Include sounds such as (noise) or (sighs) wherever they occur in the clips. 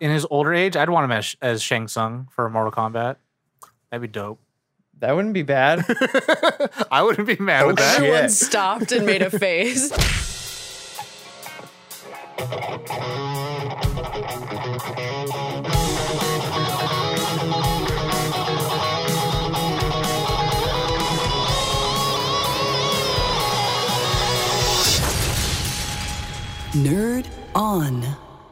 in his older age, I'd want him as, as Shang Tsung for Mortal Kombat. That'd be dope. That wouldn't be bad. (laughs) I wouldn't be mad with that. shit. Everyone stopped and made a (laughs) face. Nerd on.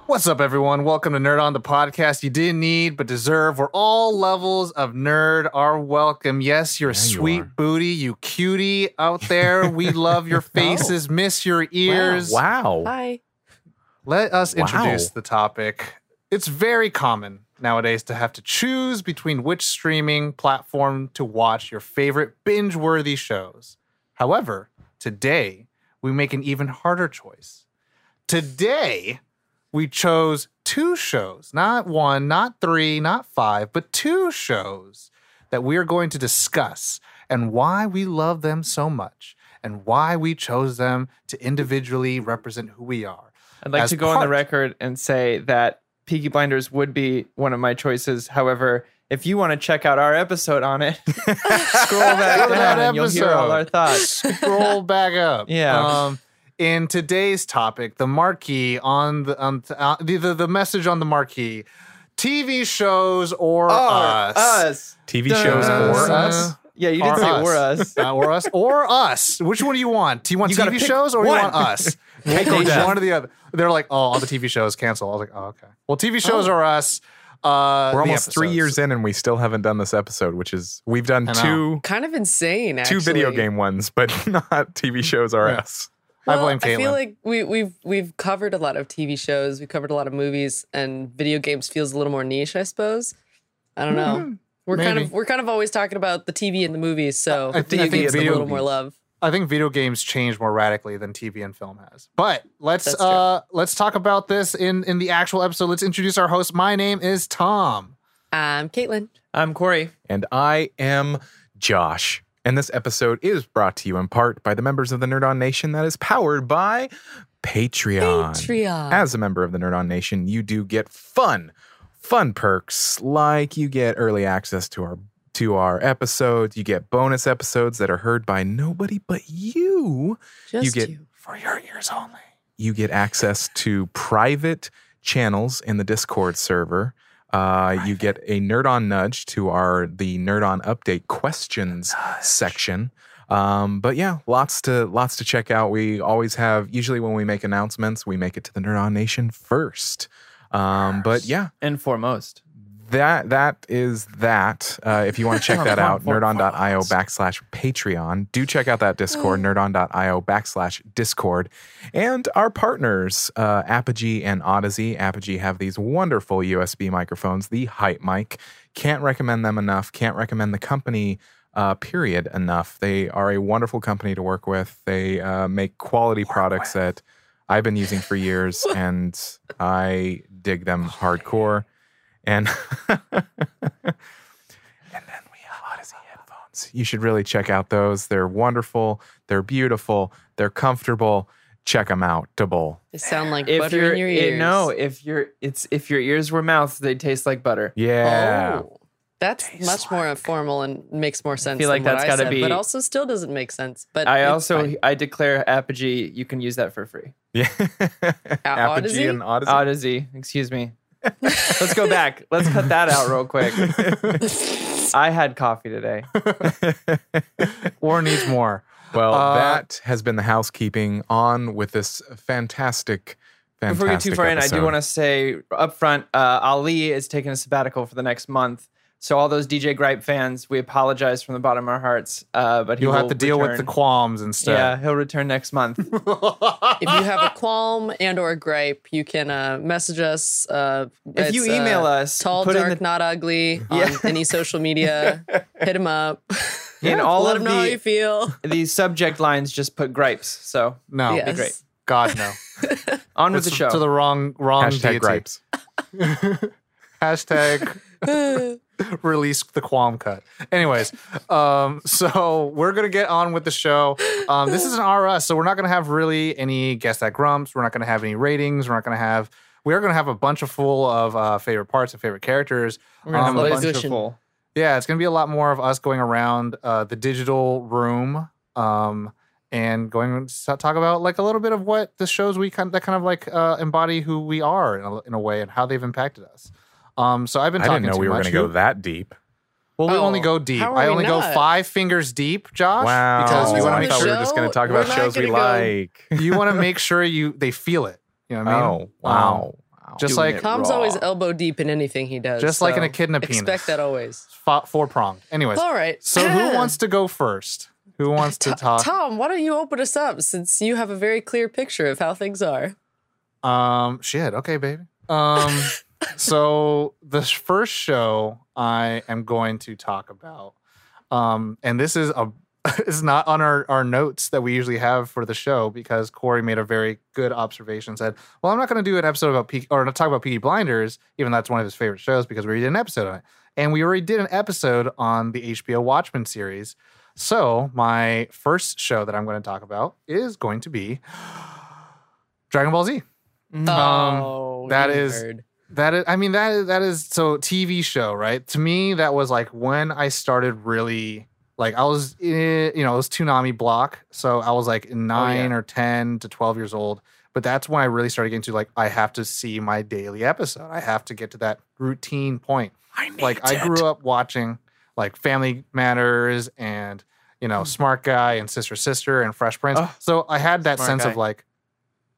What's up, everyone? Welcome to Nerd on the podcast you didn't need but deserve, where all levels of nerd are welcome. Yes, you're a Yeah, sweet are. booty, you cutie out there. We (laughs) love your faces, miss your ears. Wow. Hi. Let us Wow. introduce the topic. It's very common nowadays to have to choose between which streaming platform to watch your favorite binge worthy shows. However, today we make an even harder choice. Today, we chose two shows, not one, not three, not five, but two shows that we are going to discuss and why we love them so much and why we chose them to individually represent who we are. I'd like As to go on the record and say that Peaky Blinders would be one of my choices. However, if you want to check out our episode on it, (laughs) scroll back to that down and you'll hear all our thoughts. Scroll back up. (laughs) Yeah. Um, in today's topic, the marquee on the on uh, the, the the message on the marquee, TV shows or us. us. TV shows or dun, us. Yeah, you did Or say us. or us. (laughs) Uh, or us or us. Which one do you want? Do you want You gotta TV shows or you one. want us? (laughs) Pick One one. or the other. They're like, oh, all the TV shows cancel. I was like, oh, okay. Well, TV shows are us. Uh, We're almost three years in and we still haven't done this episode, which is we've done two Kind of insane, actually. two video game ones, but (laughs) not TV shows are Yeah. us. I Well, blame I feel like we, we've we've covered a lot of TV shows, we've covered a lot of movies, and video games feels a little more niche, I suppose. I don't know. We're kind of we're kind of always talking about the TV and the movies, so I think- video I think games get a little more love. I think video games change more radically than TV and film has. But let's uh let's talk about this in in the actual episode. Let's introduce our host. My name is Tom. I'm Caitlin. I'm Corey. And I am Josh. And this episode is brought to you in part by the members of the Nerd On Nation that is powered by Patreon. Patreon. As a member of the Nerd On Nation, you do get fun, fun perks like you get early access to our to our episodes. You get bonus episodes that are heard by nobody but you. Just get- you. For your ears only. You get access to private channels in the Discord server. Uh, you get a Nerd On nudge to our the Nerd On update questions section. Um, but yeah, lots to lots to check out. We always have usually when we make announcements, we make it to the Nerd On Nation first. Um, but yeah, And foremost. That that is that. Uh, if you want to check (laughs) that out, nerdon.io backslash Patreon. Do check out that Discord, nerdon.io backslash Discord. And our partners, uh, Apogee and Audeze. Apogee have these wonderful USB microphones, the Hype Mic. Can't recommend them enough. Can't recommend the company. Uh, period enough. They are a wonderful company to work with. They uh, make quality products that I've been using for years, (laughs) and I dig them hardcore. And (laughs) and then we have Audeze headphones. You should really check out those. They're wonderful. They're beautiful. They're comfortable. Check them out. Double. They sound like If butter your in your eh, ears. no, if your it's if your ears were mouths, they taste like butter. Yeah. Oh, that's much more informal and makes more sense. feel like than what that's I gotta said, be- but also still doesn't make sense. But I also fine. I declare Apogee. You can use that for free. Yeah. (laughs) Apogee Audeze? and Audeze. Audeze, excuse me. Let's go back. Let's cut that out real quick. (laughs) I had coffee today. Or needs more. well, Uh, that has been the housekeeping on with this fantastic, fantastic Before we get too far in, I do want to say up front, uh, Ali is taking a sabbatical for the next month. So all those DJ Gripe fans, we apologize from the bottom of our hearts. Uh, but he You'll have will to deal with the return. qualms instead. Yeah, he'll return next month. (laughs) if you have a qualm and or a gripe, you can uh, message us. Uh, If you email uh, us, tall, put dark, the- not ugly (laughs) on Yeah. any social media. Hit him up. In (laughs) all Let of him know how the- you feel. These subject lines just put gripes. So No. yes. great. God no. on with It's the show. to the wrong wrong Hashtag deity. gripes. Hashtag (laughs) release the qualm cut. Anyways, um, so we're gonna get on with the show. Um, this is an RS, so we're not gonna have really any guess that grumps. We're not gonna have any ratings. We're not gonna have we are going to have a bunch of full of uh, favorite parts and favorite characters. We're gonna have Um, a What bunch of full. Yeah, it's going to be a lot more of us going around uh, the digital room um, and going to talk about like a little bit of what the shows we kind that kind of like uh, embody who we are in a, in a way and how they've impacted us. Um, so I've been telling you. I talking didn't know too we were going to go that deep. Well, we Oh, only go deep. I we only go five fingers deep, Josh. Wow. Because you want to make thought we sure were just going to talk We're about not shows we go- like. (laughs) you want to make (laughs) sure you they feel it. You know what I mean? Oh, wow. Um, just Doing like Tom's raw. always elbow deep in anything he does. just like an so echidna penis. Expect that always. four pronged. Anyways, All right. so who (clears throat) wants to go first? Who wants to To- talk? Tom, why don't you open us up since you have a very clear picture of how things are? Um, shit. Okay, baby. Um, (laughs) so the first show I am going to talk about, um, and this is a (laughs) is not on our, our notes that we usually have for the show because Corey made a very good observation. Said, "Well, I'm not going to do an episode about Peak or talk about Peaky Blinders, even though that's one of his favorite shows because we already did an episode on it, and we already did an episode on the HBO Watchmen series." So my first show that I'm going to talk about is going to be (gasps) Dragon Ball Z. oh, that is- nerd. That is, I mean, that is, that is, so TV show, right? To me, that was like when I started really, like, I was, eh, you know, it was Toonami block. So I was like nine or 10 to 12 years old. But that's when I really started getting to, like, I have to see my daily episode. I have to get to that routine point. I Like, I grew up watching, like, Family Matters and, you know, Smart Guy and Sister Sister and Fresh Prince. Oh, so I had that sense Guy. of, like,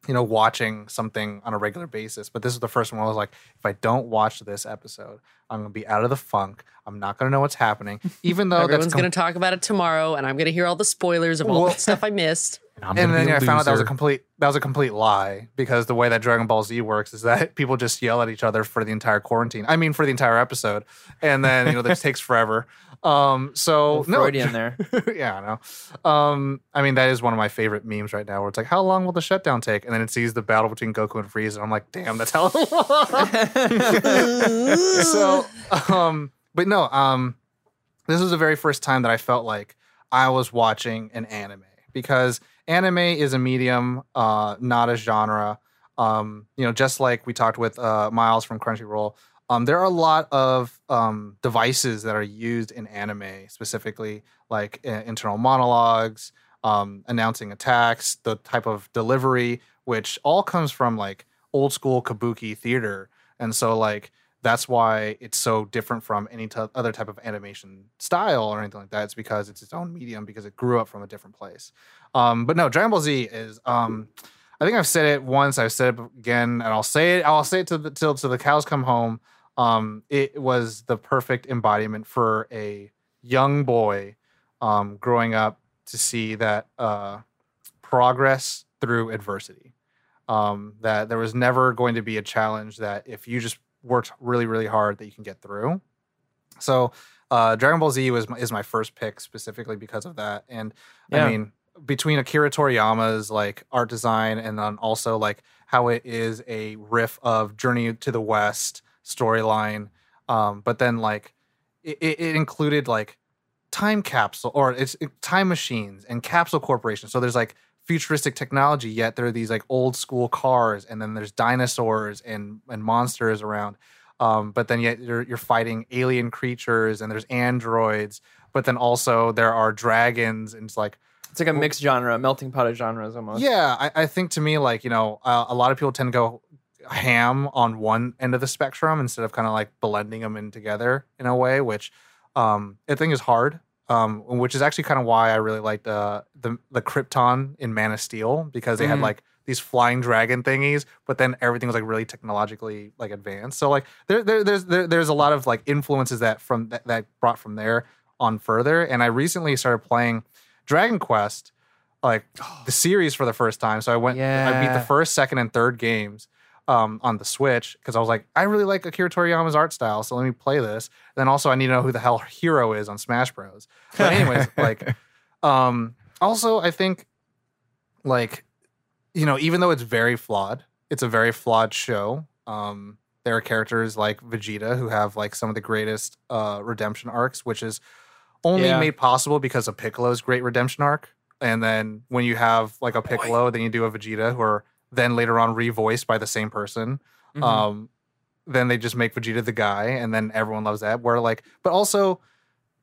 you know, watching something on a regular basis. But this is the first one where I was like, if I don't watch this episode, I'm gonna be out of the funk. I'm not gonna know what's happening. (laughs) Even though Everyone's that's going to talk about it tomorrow, and I'm to hear all the spoilers of all Well- the stuff I missed. And, (laughs) and then be a I found out that was a complete that was a complete lie because the way that Dragon Ball Z works is that (laughs) people just yell at each other for the entire quarantine. I mean, for the entire episode, and then you know this takes forever. Um, so no, Freudian there. (laughs) yeah, I know. Um, I mean, that is one of my favorite memes right now, where it's like, "How long will the shutdown take?" And then it sees the battle between Goku and Frieza, and I'm like, "Damn, that's how long." (laughs) so, um, but no, um, this was the very first time that I felt like I was watching an anime because anime is a medium, uh, not a genre. Um, you know, just like we talked with uh, Miles from Crunchyroll, um, there are a lot of um, devices that are used in anime, specifically like uh, internal monologues, um, announcing attacks, the type of delivery, which all comes from like old school kabuki theater, and so like that's why it's so different from any t- other type of animation style or anything like that. It's because it's its own medium because it grew up from a different place. Um, but no, Dragon Ball Z is. Um, I think I've said it once. I've said it again, and I'll say it. I'll say it to the till till the cows come home. Um, it was the perfect embodiment for a young boy um, growing up to see that uh, progress through adversity. Um, that there was never going to be a challenge that if you just worked really, really hard, that you can get through. So, uh, Dragon Ball Z was my, is my first pick specifically because of that. And Yeah. I mean, between Akira Toriyama's like art design and then also like how it is a riff of Journey to the West storyline, um, but then like it, it included like time capsule or it's it- time machines and capsule corporation. So there's like futuristic technology, yet there are these like old school cars, and then there's dinosaurs and and monsters around. Um, but then yet you're, you're fighting alien creatures and there's androids, but then also there are dragons and it's like It's like a mixed genre, a melting pot of genres almost. yeah, I, I think to me, like, you know, uh, a lot of people tend to go ham on one end of the spectrum instead of kind of like blending them in together in a way, which um, I think is hard. Um, which is actually kind of why I really liked uh, the the Krypton in Man of Steel because they had Mhm. like these flying dragon thingies, but then everything was like really technologically like advanced. So like there, there there's there, there's a lot of like influences that from that, that brought from there on further. And I recently started playing Dragon Quest, like (gasps) the series for the first time. So I went, I beat the first, second, and third games um, on the Switch because I was like, I really like Akira Toriyama's art style, so let me play this. then also, I need to know who the hell Hero is on Smash Bros. But anyways, (laughs) like, um, also I think, like, you know, even though it's very flawed, it's a very flawed show. Um, there are characters like Vegeta who have like some of the greatest uh, redemption arcs, which is only Yeah. made possible because of Piccolo's great redemption arc. And then when you have like a Piccolo, then you do a Vegeta who are then later on revoiced by the same person. Mhm. Um, then they just make Vegeta the guy, and then everyone loves that. Where like, but also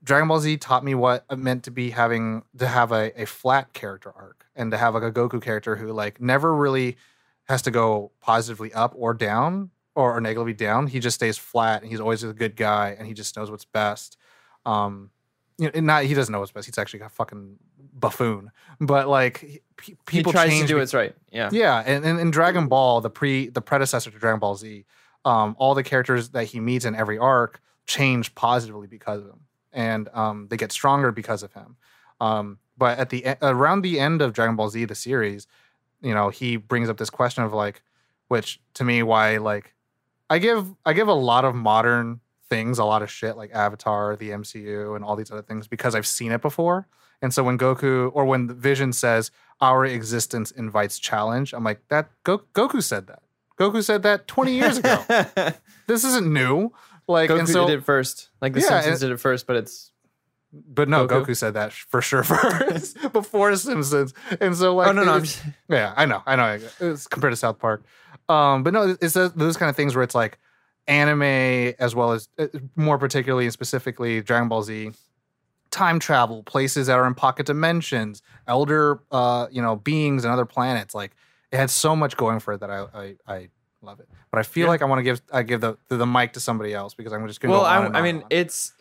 Dragon Ball Z taught me what it meant to be having to have a, a flat character arc and to have like a Goku character who like never really has to go positively up or down or, or negatively down. He just stays flat and he's always a good guy and he just knows what's best. Um, you know, not he doesn't know what's best. He's actually a fucking buffoon. But like he- pe- he people tries change to do what's right. Yeah. yeah, and in, in Dragon Ball, the pre the predecessor to Dragon Ball Z, um, all the characters that he meets in every arc change positively because of him, and um, they get stronger because of him. Um, but at the around the end of Dragon Ball Z, the series, you know, he brings up this question of like, which to me, why like, I give I give a lot of modern things a lot of shit like Avatar, the MCU, and all these other things because I've seen it before. And so when Goku or when Vision says our existence invites challenge, I'm like that. Go- Goku said that. Goku said that 20 years ago. (laughs) this isn't new. Like Goku and so, did it first. Like the Yeah, Simpsons and- did it first, but it's but no, Goku? Goku, said that for sure (laughs) first (laughs) before Simpsons. And so like, oh no no. Just, yeah, I know, I know. It's compared to South Park, um, but no, it's those kind of things where it's like anime as well as uh, more particularly and specifically Dragon Ball Z, time travel, places that are in pocket dimensions, elder, uh, you know, beings and other planets. Like it had so much going for it that I I, I love it. But I feel Yeah. like I want to give I give the, the mic to somebody else because I'm just gonna well, go I, I mean, it's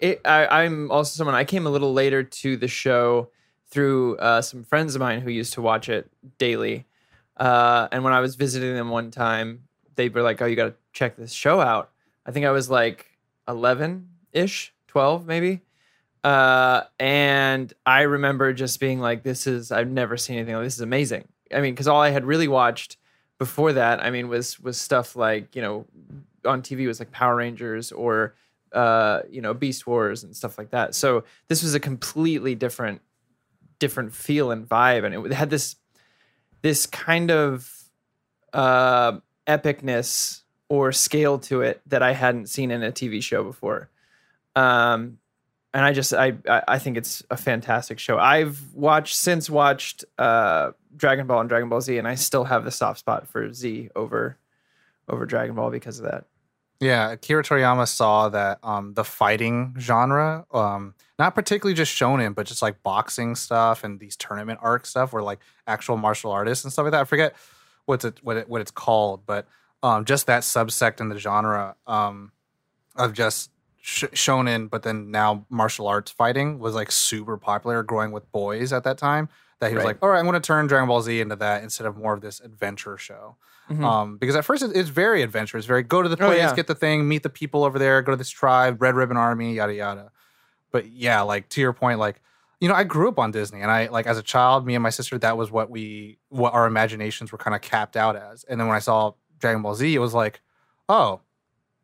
it. I, I'm also someone. I came a little later to the show through uh, some friends of mine who used to watch it daily. Uh, and when I was visiting them one time, they were like, "Oh, you got to check this show out." I think I was like 11 ish, 12 maybe. Uh, and I remember just being like, "This is I've never seen anything like this. Is amazing." I mean, because all I had really watched before that, I mean, was was stuff like you know on TV was like Power Rangers or uh, you know Beast Wars and stuff like that. So this was a completely different different feel and vibe, and it had this this kind of uh, epicness or scale to it that I hadn't seen in a TV show before. Um, and I just I I think it's a fantastic show. I've watched since watched uh, Dragon Ball and Dragon Ball Z, and I still have the soft spot for Z over over Dragon Ball because of that. Yeah, Akira Toriyama saw that um, the fighting genre, um, not particularly just shonen, but just like boxing stuff and these tournament arc stuff, where like actual martial artists and stuff like that. I forget what's it what it what it's called, but um, just that subsect in the genre um, of just sh- shonen, but then now martial arts fighting was like super popular, growing with boys at that time. That he was Right. like, all right, I'm going to turn Dragon Ball Z into that instead of more of this adventure show. Mhm. Um, because at first it, it's very adventurous, very go to the Oh, place, yeah. get the thing, meet the people over there, go to this tribe, Red Ribbon Army, yada yada. But yeah, like to your point, like you know, I grew up on Disney, and I like as a child, me and my sister, that was what we, what our imaginations were kind of capped out as. And then when I saw Dragon Ball Z, it was like, oh,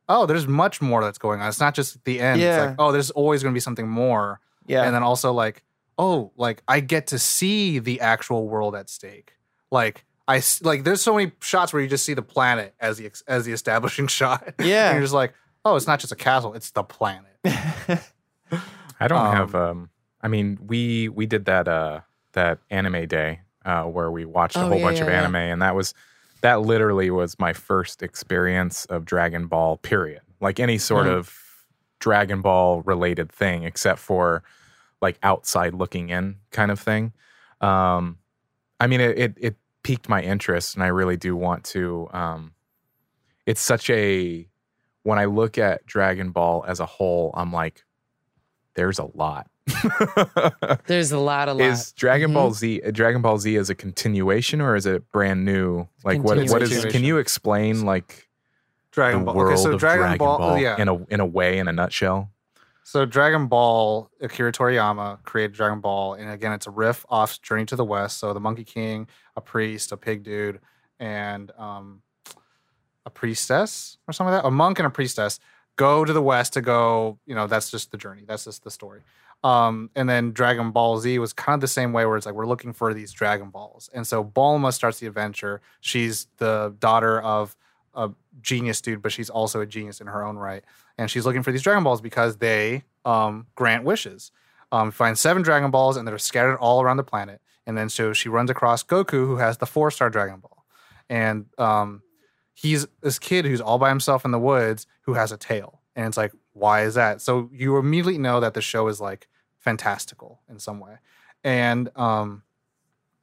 oh, there's much more that's going on. It's not just the end. It's Yeah. like, oh, there's always going to be something more. Yeah, And then also like, oh, like I get to see the actual world at stake. Like I like there's so many shots where you just see the planet as the as the establishing (laughs) shot. Yeah. and you're just like, oh, it's not just a castle, it's the planet. (laughs) I don't Um, have um I mean we we did that uh that anime day uh where we watched a Oh, whole yeah, bunch yeah, of yeah. anime and that was that literally was my first experience of Dragon Ball period. Like any sort Mhm. of Dragon Ball related thing except for like outside looking in kind of thing. Um I mean it it, it piqued my interest and I really do want to um it's such a when I look at Dragon Ball as a whole, I'm like, there's a lot. (laughs) There's a lot, a lot. is Dragon Ball Mhm. Z uh, Dragon Ball Z as a continuation or is it brand new? Like what what is Continuation. can you explain like Dragon the Ball. world Okay, so of Dragon, Dragon Ball, Ball, yeah. in a in a way in a nutshell? So Dragon Ball, Akira Toriyama created Dragon Ball, and again, it's a riff off Journey to the West. So the Monkey King, a priest, a pig dude, and um, a priestess or something like that. A monk and a priestess go to the West to go. You know, that's just the journey. That's just the story. Um, and then Dragon Ball Z was kind of the same way, where it's like we're looking for these Dragon Balls, and so Bulma starts the adventure. She's the daughter of a genius dude, but she's also a genius in her own right and she's looking for these Dragon Balls because they um, grant wishes. Um, find seven Dragon Balls, and they're scattered all around the planet. And then so she runs across Goku, who has the four star Dragon Ball, and um, he's this kid who's all by himself in the woods who has a tail. And it's like, why is that? So you immediately know that the show is like fantastical in some way. And um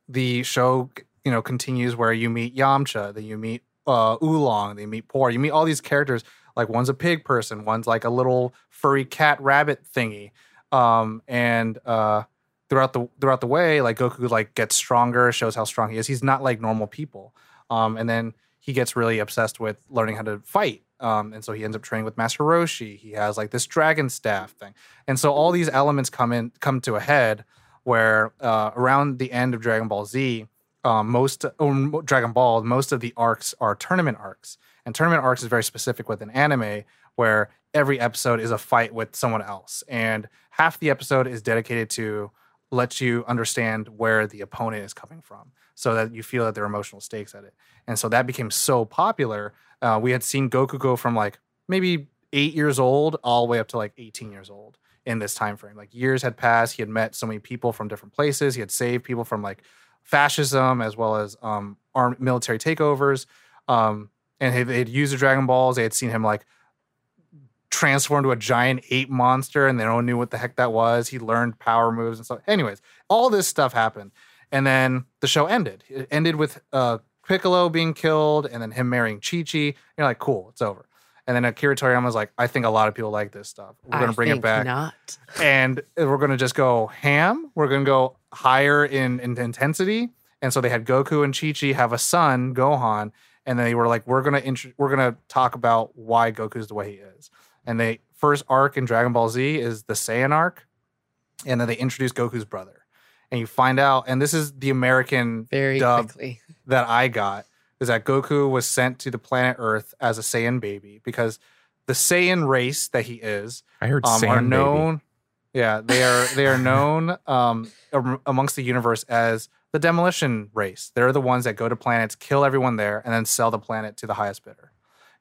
the show, you know, continues where you meet Yamcha, then you meet uh Oolong, then you meet Puar, you meet all these characters. Like one's a pig person, one's like a little furry cat rabbit thingy. Um and uh throughout the throughout the way, like Goku like gets stronger, shows how strong he is. He's not like normal people. Um, and then he gets really obsessed with learning how to fight. Um, and so he ends up training with Master Roshi. He has like this dragon staff thing, and so all these elements come in come to a head where uh, around the end of Dragon Ball Z, um, most or Dragon Ball, most of the arcs are tournament arcs, and tournament arcs is very specific with an anime where every episode is a fight with someone else, and half the episode is dedicated to let you understand where the opponent is coming from so that you feel that there are emotional stakes at it. And so that became so popular. Uh, we had seen Goku go from like maybe eight years old all the way up to like 18 years old in this time frame. Like years had passed. He had met so many people from different places. He had saved people from like fascism as well as um, armed military takeovers. Um, and they- they'd used the Dragon Balls. They had seen him like transform to a giant ape monster and they one knew what the heck that was. He learned power moves and stuff. Anyways, all this stuff happened. And then the show ended. It ended with uh, Piccolo being killed and then him marrying Chi Chi. You're like, cool, it's over. And then Akira Toriyama was like, I think a lot of people like this stuff. We're going to bring it back Not. and we're going to just go ham. We're going to go higher in, in intensity. And so they had Goku and Chi Chi have a son, Gohan, and then they were like, we're going to int- we're going to talk about why Goku's the way he is. And they first arc in Dragon Ball Z is the Saiyan arc, and then they introduce Goku's brother. And you find out, and this is the American Very dub quickly. (laughs) that I got is that Goku was sent to the planet Earth as a Saiyan baby because the Saiyan race that he is I heard um, sand are baby. known. Yeah, they are they are (laughs) known um, amongst the universe as the demolition race. They're the ones that go to planets, kill everyone there, and then sell the planet to the highest bidder.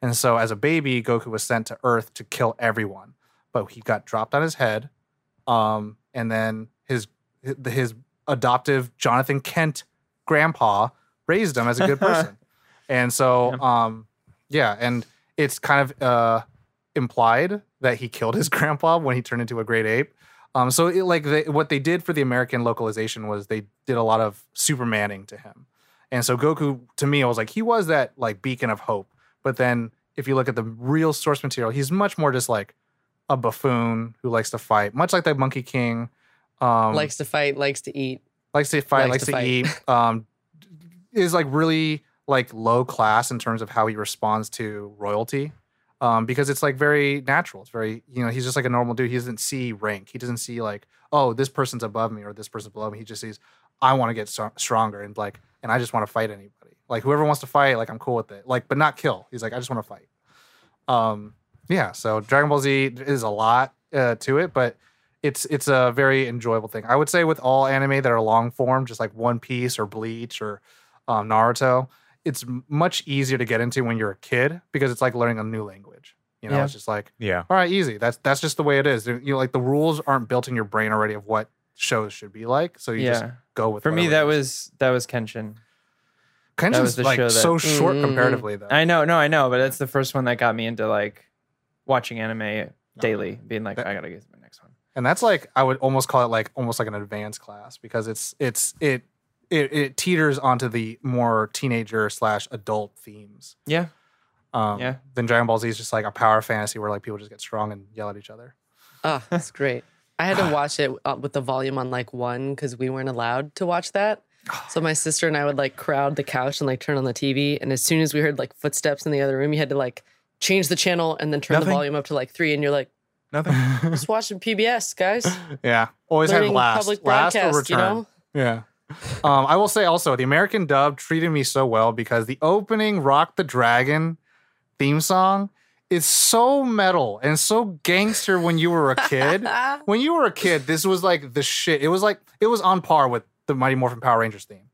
And so, as a baby, Goku was sent to Earth to kill everyone, but he got dropped on his head, um, and then his adoptive Jonathan Kent grandpa raised him as a good (laughs) person. and so, um, yeah, and it's kind of uh, implied that he killed his (laughs) grandpa when he turned into a great ape. Um, so it, like they, what they did for the American localization was they did a lot of Supermaning to him, and so Goku to me I was like he was that like beacon of hope. But then if you look at the real source material, he's much more just like a buffoon who likes to fight, much like the Monkey King. Um, likes to fight, likes to eat. likes to fight, likes, likes to to, eat. (laughs) Um, is like really like low class in terms of how he responds to royalty. Um, because it's like very natural. It's very, you know, he's just like a normal dude. He doesn't see rank. He doesn't see like, oh, this person's above me or this person's below me. He just sees, I want to get str- stronger and like, and I just want to fight anybody. Like whoever wants to fight, like I'm cool with it. Like, but not kill. He's like, I just want to fight. Um, yeah. So Dragon Ball Z is a lot uh, to it, but it's it's a very enjoyable thing. I would say with all anime that are long form, just like One Piece or Bleach or um, Naruto, it's much easier to get into when you're a kid because it's like learning a new language. You know, Yeah. it's just like Yeah. all right, easy. That's that's just the way it is. You know, like the rules aren't built in your brain already of what shows should be like, so you just go with. For me, that was that was Kenshin. Kenshin's like show that- so short Mm. comparatively though. I know, no, I know, but that's the first one that got me into like watching anime daily, being like, I gotta get to my next one. And that's like I would almost call it like almost like an advanced class because it's it's it it, it teeters onto the more teenager slash adult themes. Yeah, Um, Yeah. Then Dragon Ball Z is just like a power fantasy where like people just get strong and yell at each other. Oh, that's great. I had to (laughs) watch it uh, with the volume on like one because we weren't allowed to watch that. (sighs) So my sister and I would like crowd the couch and like turn on the TV. And as soon as we heard like footsteps in the other room, you had to like change the channel and then turn Nothing? the volume up to like three. And you're like, Nothing. (laughs) just watching PBS, guys. Yeah, always Learning have last, public last or broadcast, you know? Yeah. Um, I will say also the American dub treated me so well because the opening "Rock the Dragon" theme song is so metal and so gangster when you were a kid. (laughs) when you were a kid, this was like the shit. It was like it was on par with the Mighty Morphin Power Rangers theme.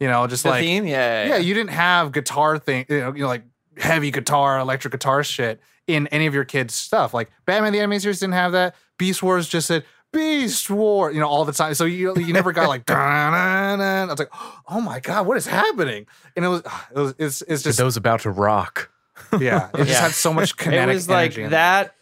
You know, just the like theme, yeah, yeah, you didn't have guitar thing, you know, you know, like heavy guitar, electric guitar shit in any of your kids' stuff. Like Batman the Animated Series didn't have that. Beast Wars just said Beast War, you know, all the time. So you you never got like. (laughs) I was like, oh my god, what is happening? And it was it was it's, it's just those about to rock. yeah, it just Yeah. had so much (laughs) kinetic. it was like energy in that.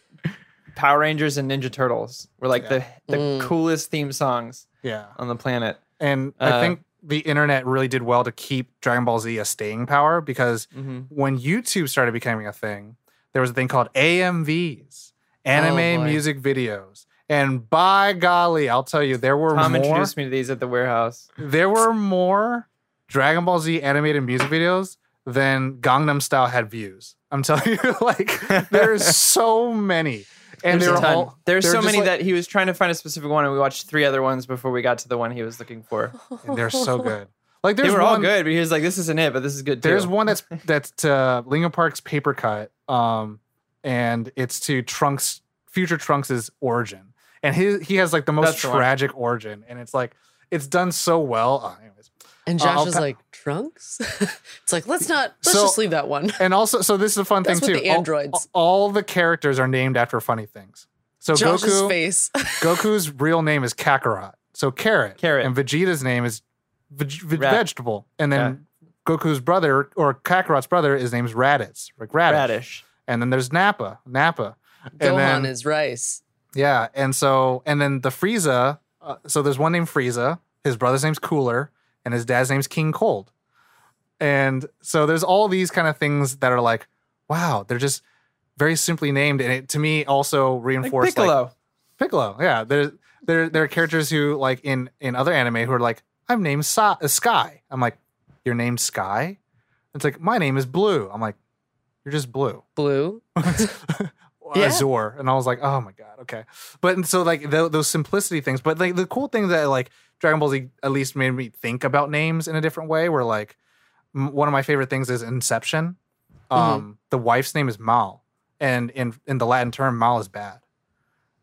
Power Rangers and Ninja Turtles were like Yeah. the the Mm. coolest theme songs Yeah, on the planet. and Uh, I think the internet really did well to keep Dragon Ball Z a staying power because hmm when YouTube started becoming a thing, there was a thing called AMVs, anime oh, boy. music videos. And by golly, I'll tell you, there were Tom more. introduced me to these at the warehouse. There were more Dragon Ball Z animated music videos than Gangnam Style had views. I'm telling you, (laughs) like there's (laughs) so many, and There's they're a ton. all There's so many like- that he was trying to find a specific one, and we watched three other ones before we got to the one he was looking for. (laughs) and they're so good. Like They there's were one, all good, but he was like, "This isn't it, but this is good too." There's one that's that's to Linkin Park's paper cut, um, and it's to Trunks future Trunks' origin, and he he has like the most That's the one. tragic origin, and it's like it's done so well. Uh, anyways, And Uh, Josh I'll is pa- like, trunks? (laughs) it's like, let's not, let's So- just leave that one. and also so this is a fun That's thing with too. the androids. All, the characters are named after funny things. So Josh's Goku, face. (laughs) Goku's real name is Kakarot, so carrot. Carrot. And Vegeta's name is veg- veg- vegetable, and then Goku's brother or Kakarot's brother, his name's Raditz, like radish. radish. And then there's Nappa, Nappa. and Gohan then, is rice. Yeah, and so and then the Frieza. Uh, so there's one named Frieza. His brother's name's Cooler, and his dad's name's King Cold. And so there's all these kind of things that are like, wow, they're just very simply named, and it to me also Like reinforced like, Piccolo. Piccolo. Yeah, there there there are characters who like in in other anime who are like, I'm named Sa- uh, Sky. I'm like, your name's Sky. It's like my name is Blue. I'm like, you're just Blue. Blue. (laughs) yeah. Azor, and I was like, oh my god, okay. But and so like tho- those simplicity things, but like the cool thing that like Dragon Ball Z at least made me think about names in a different way. Where like m- one of my favorite things is Inception. Um, the wife's name is Mal, and in in the Latin term, Mal is bad.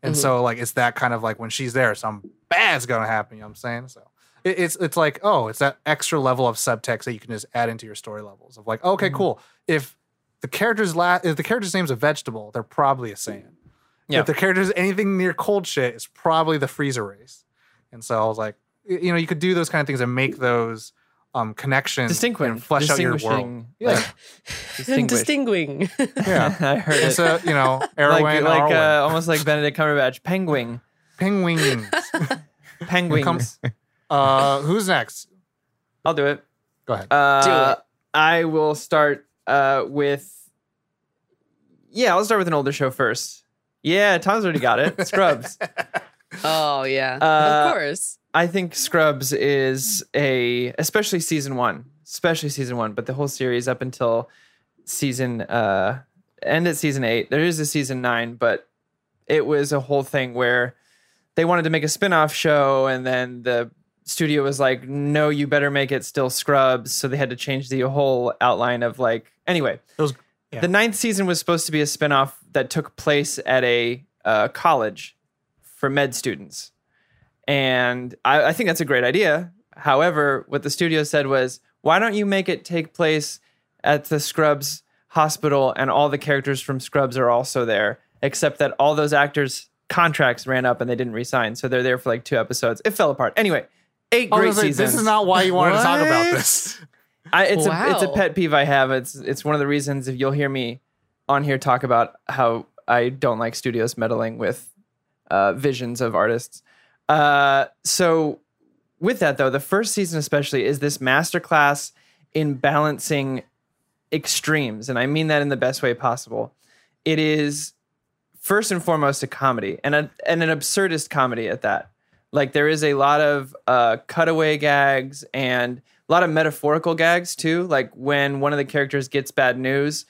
And Mhm. so like it's that kind of like when she's there, something bad's gonna happen. You know what I'm saying? So it's it's like oh, it's that extra level of subtext that you can just add into your story levels of like okay, cool. If the character's la- if the character's name's a vegetable, they're probably a Saiyan. Yeah. If the character's anything near cold shit, it's probably the Frieza race. And so I was like, you know, you could do those kind of things and make those um connections Distinguishing. and flesh out your world. Yeah. like, (laughs) And distinguing. Yeah. (laughs) I heard And it. so, you know, like (laughs) Erwin, like Arwen, uh, almost like Benedict Cumberbatch. Penguin. penguins. Penguins. Uh, who's next? I'll do it. Go ahead. Uh, it. I will start uh, with. Yeah, I'll start with an older show first. Yeah, Tom's already got it. (laughs) Scrubs. Oh yeah. Uh, of course. I think Scrubs is a, especially season one, especially season one, but the whole series up until season, uh, end at season eight. There is a season nine, but it was a whole thing where they wanted to make a spin-off show and then the studio was like, no, you better make it still Scrubs. So they had to change the whole outline of like, anyway, was- yeah. the ninth season was supposed to be a spin-off that took place at a uh, college for med students. And I, I think that's a great idea. However, what the studio said was, why don't you make it take place at the Scrubs hospital and all the characters from Scrubs are also there, except that all those actors' contracts ran up and they didn't resign. So they're there for like two episodes. It fell apart. Anyway, eight great gonna seasons. this is not why you wanted to talk about this. (laughs) I, it's a it's a pet peeve I have. It's it's one of the reasons if you'll hear me on here talk about how I don't like studios meddling with uh, visions of artists. Uh, so with that though, the first season especially is this masterclass in balancing extremes, and I mean that in the best way possible. It is first and foremost a comedy and a, and an absurdist comedy at that. Like there is a lot of uh, cutaway gags and a lot of metaphorical gags too. Like when one of the characters gets bad news,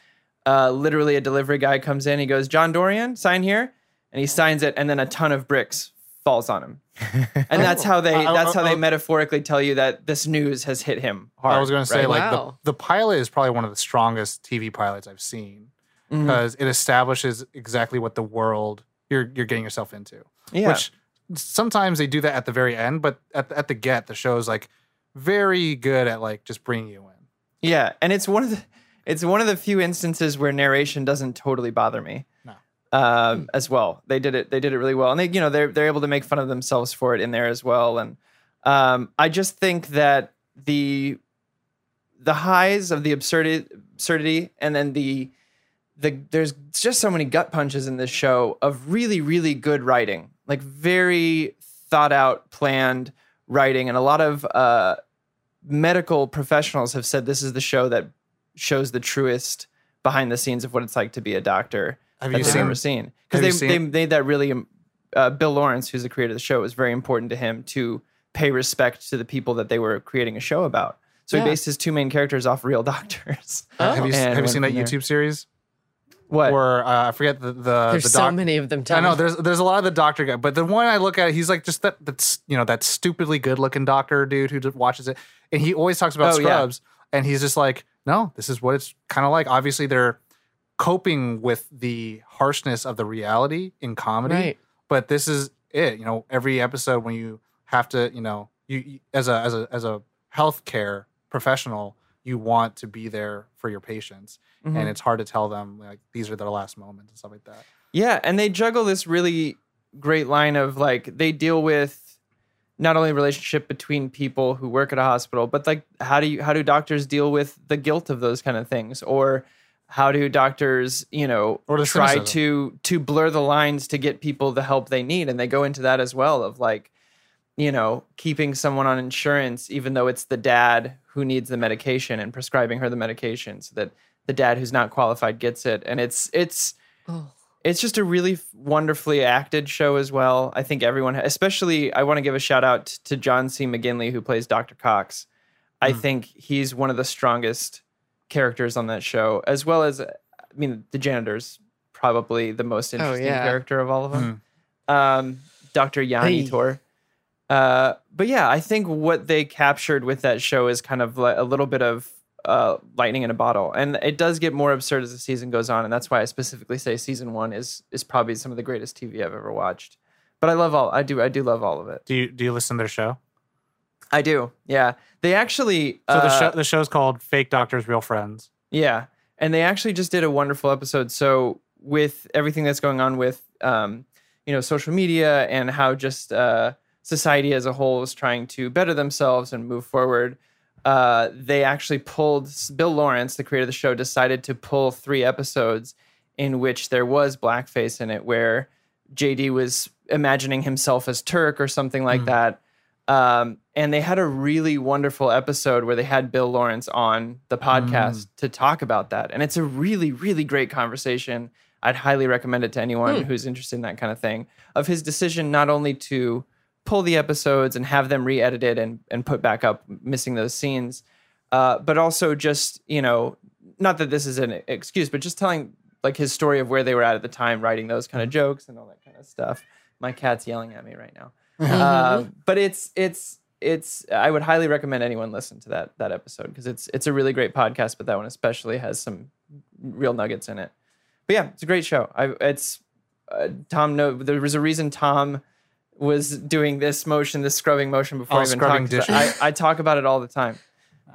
uh, literally a delivery guy comes in. He goes, "John Dorian, sign here," and he signs it, and then a ton of bricks falls on him. (laughs) And that's how they I- I- that's how they metaphorically tell you that this news has hit him hard. I was going to say, right? like, Wow. the, the pilot is probably one of the strongest TV pilots I've seen Mhm. because it establishes exactly what the world you're you're getting yourself into. yeah. Which sometimes they do that at the very end, but at, at the get, the show is like very good at like just bringing you in. Yeah, and it's one of the it's one of the few instances where narration doesn't totally bother me. No. um, as well. They did it. They did it really well, and they, you know, they're they're able to make fun of themselves for it in there as well. And um, I just think that the the highs of the absurdity, absurdity, and then the the there's just so many gut punches in this show of really really good writing, like very thought out, planned writing, and a lot of uh, medical professionals have said this is the show that shows the truest behind the scenes of what it's like to be a doctor Have that you seen? ever seen because they they made that really um, uh, Bill Lawrence, who's the creator of the show, it was very important to him to pay respect to the people that they were creating a show about. So Yeah. he based his two main characters off real (laughs) doctors. Oh. Have you have you seen that. YouTube series? What? Or uh, I forget the the There's the so many of them. I Tom. know there's there's a lot of the doctor guy, but the one I look at, he's like just that that's you know that stupidly good looking doctor dude who just watches it, and he always talks about Oh, yeah. Scrubs, and he's just like, no, this is what it's kind of like. Obviously, they're coping with the harshness of the reality in comedy, Right. but this is it. You know, every episode when you have to, you know, you, you as a as a as a healthcare professional, you want to be there for your patients, Mhm. and it's hard to tell them like these are their last moments and stuff like that. Yeah, and they juggle this really great line of like they deal with not only relationship between people who work at a hospital, but like how do you how do doctors deal with the guilt of those kind of things, or how do doctors you know Or try cynicism. to to blur the lines to get people the help they need, and they go into that as well of like you know keeping someone on insurance even though it's the dad who needs the medication and prescribing her the medication so that the dad who's not qualified gets it, and it's it's Oh. it's just a really wonderfully acted show as well. I think everyone, especially, I want to give a shout out to John C. McGinley who plays Dr. Cox. I Mm. think he's one of the strongest characters on that show, as well as, I mean, the janitor's probably the most interesting yeah. character of all of them. Um, Dr. Yanni Hey. Tor. Uh, but yeah, I think what they captured with that show is kind of like a little bit of uh, lightning in a bottle, and it does get more absurd as the season goes on, and that's why I specifically say season one is is probably some of the greatest TV I've ever watched. But I love all I do I do love all of it. Do you do you listen to their show? I do, yeah. They actually So the uh, show the show's called Fake Doctors, Real Friends. Yeah, and they actually just did a wonderful episode. So with everything that's going on with um, you know social media and how just uh, society as a whole is trying to better themselves and move forward, uh, they actually pulled Bill Lawrence, the creator of the show, decided to pull three episodes in which there was blackface in it, where JD was imagining himself as Turk or something like that. Um, and they had a really wonderful episode where they had Bill Lawrence on the podcast to talk about that. And it's a really, really great conversation. I'd highly recommend it to anyone who's interested in that kind of thing. Of his decision not only to pull the episodes and have them re-edited and, and put back up, missing those scenes, uh, but also just, you know, not that this is an excuse, but just telling like his story of where they were at at the time, writing those kind of jokes and all that kind of stuff. My cat's yelling at me right now. Uh, but it's it's it's I would highly recommend anyone listen to that that episode because it's it's a really great podcast, but that one especially has some real nuggets in it. But yeah, it's a great show. I it's uh, Tom. No, there was a reason Tom was doing this motion, this scrubbing motion before Oh, I even scrubbing talked. dishes. I, I talk about it all the time.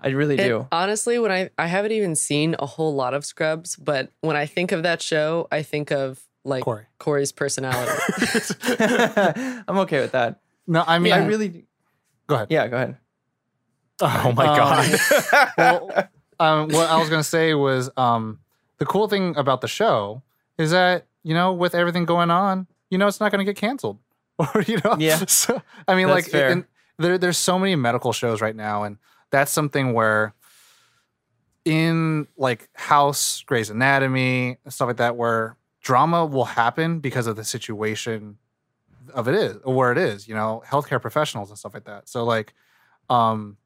I really It- do. honestly, when I I haven't even seen a whole lot of Scrubs, but when I think of that show, I think of like Corey. Corey's personality. (laughs) (laughs) I'm okay with that. No, I mean, I really. go ahead. Yeah, go ahead. Oh my Um, god. (laughs) well, um, what I was gonna say was um, the cool thing about the show is that you know with everything going on, you know it's not gonna get canceled, (laughs) or you know, Yeah. (laughs) So I mean, That's like, and there, there's so many medical shows right now, and that's something where in like House, Grey's Anatomy, stuff like that, where drama will happen because of the situation of it is or where it is, you know, healthcare professionals and stuff like that. So like, um,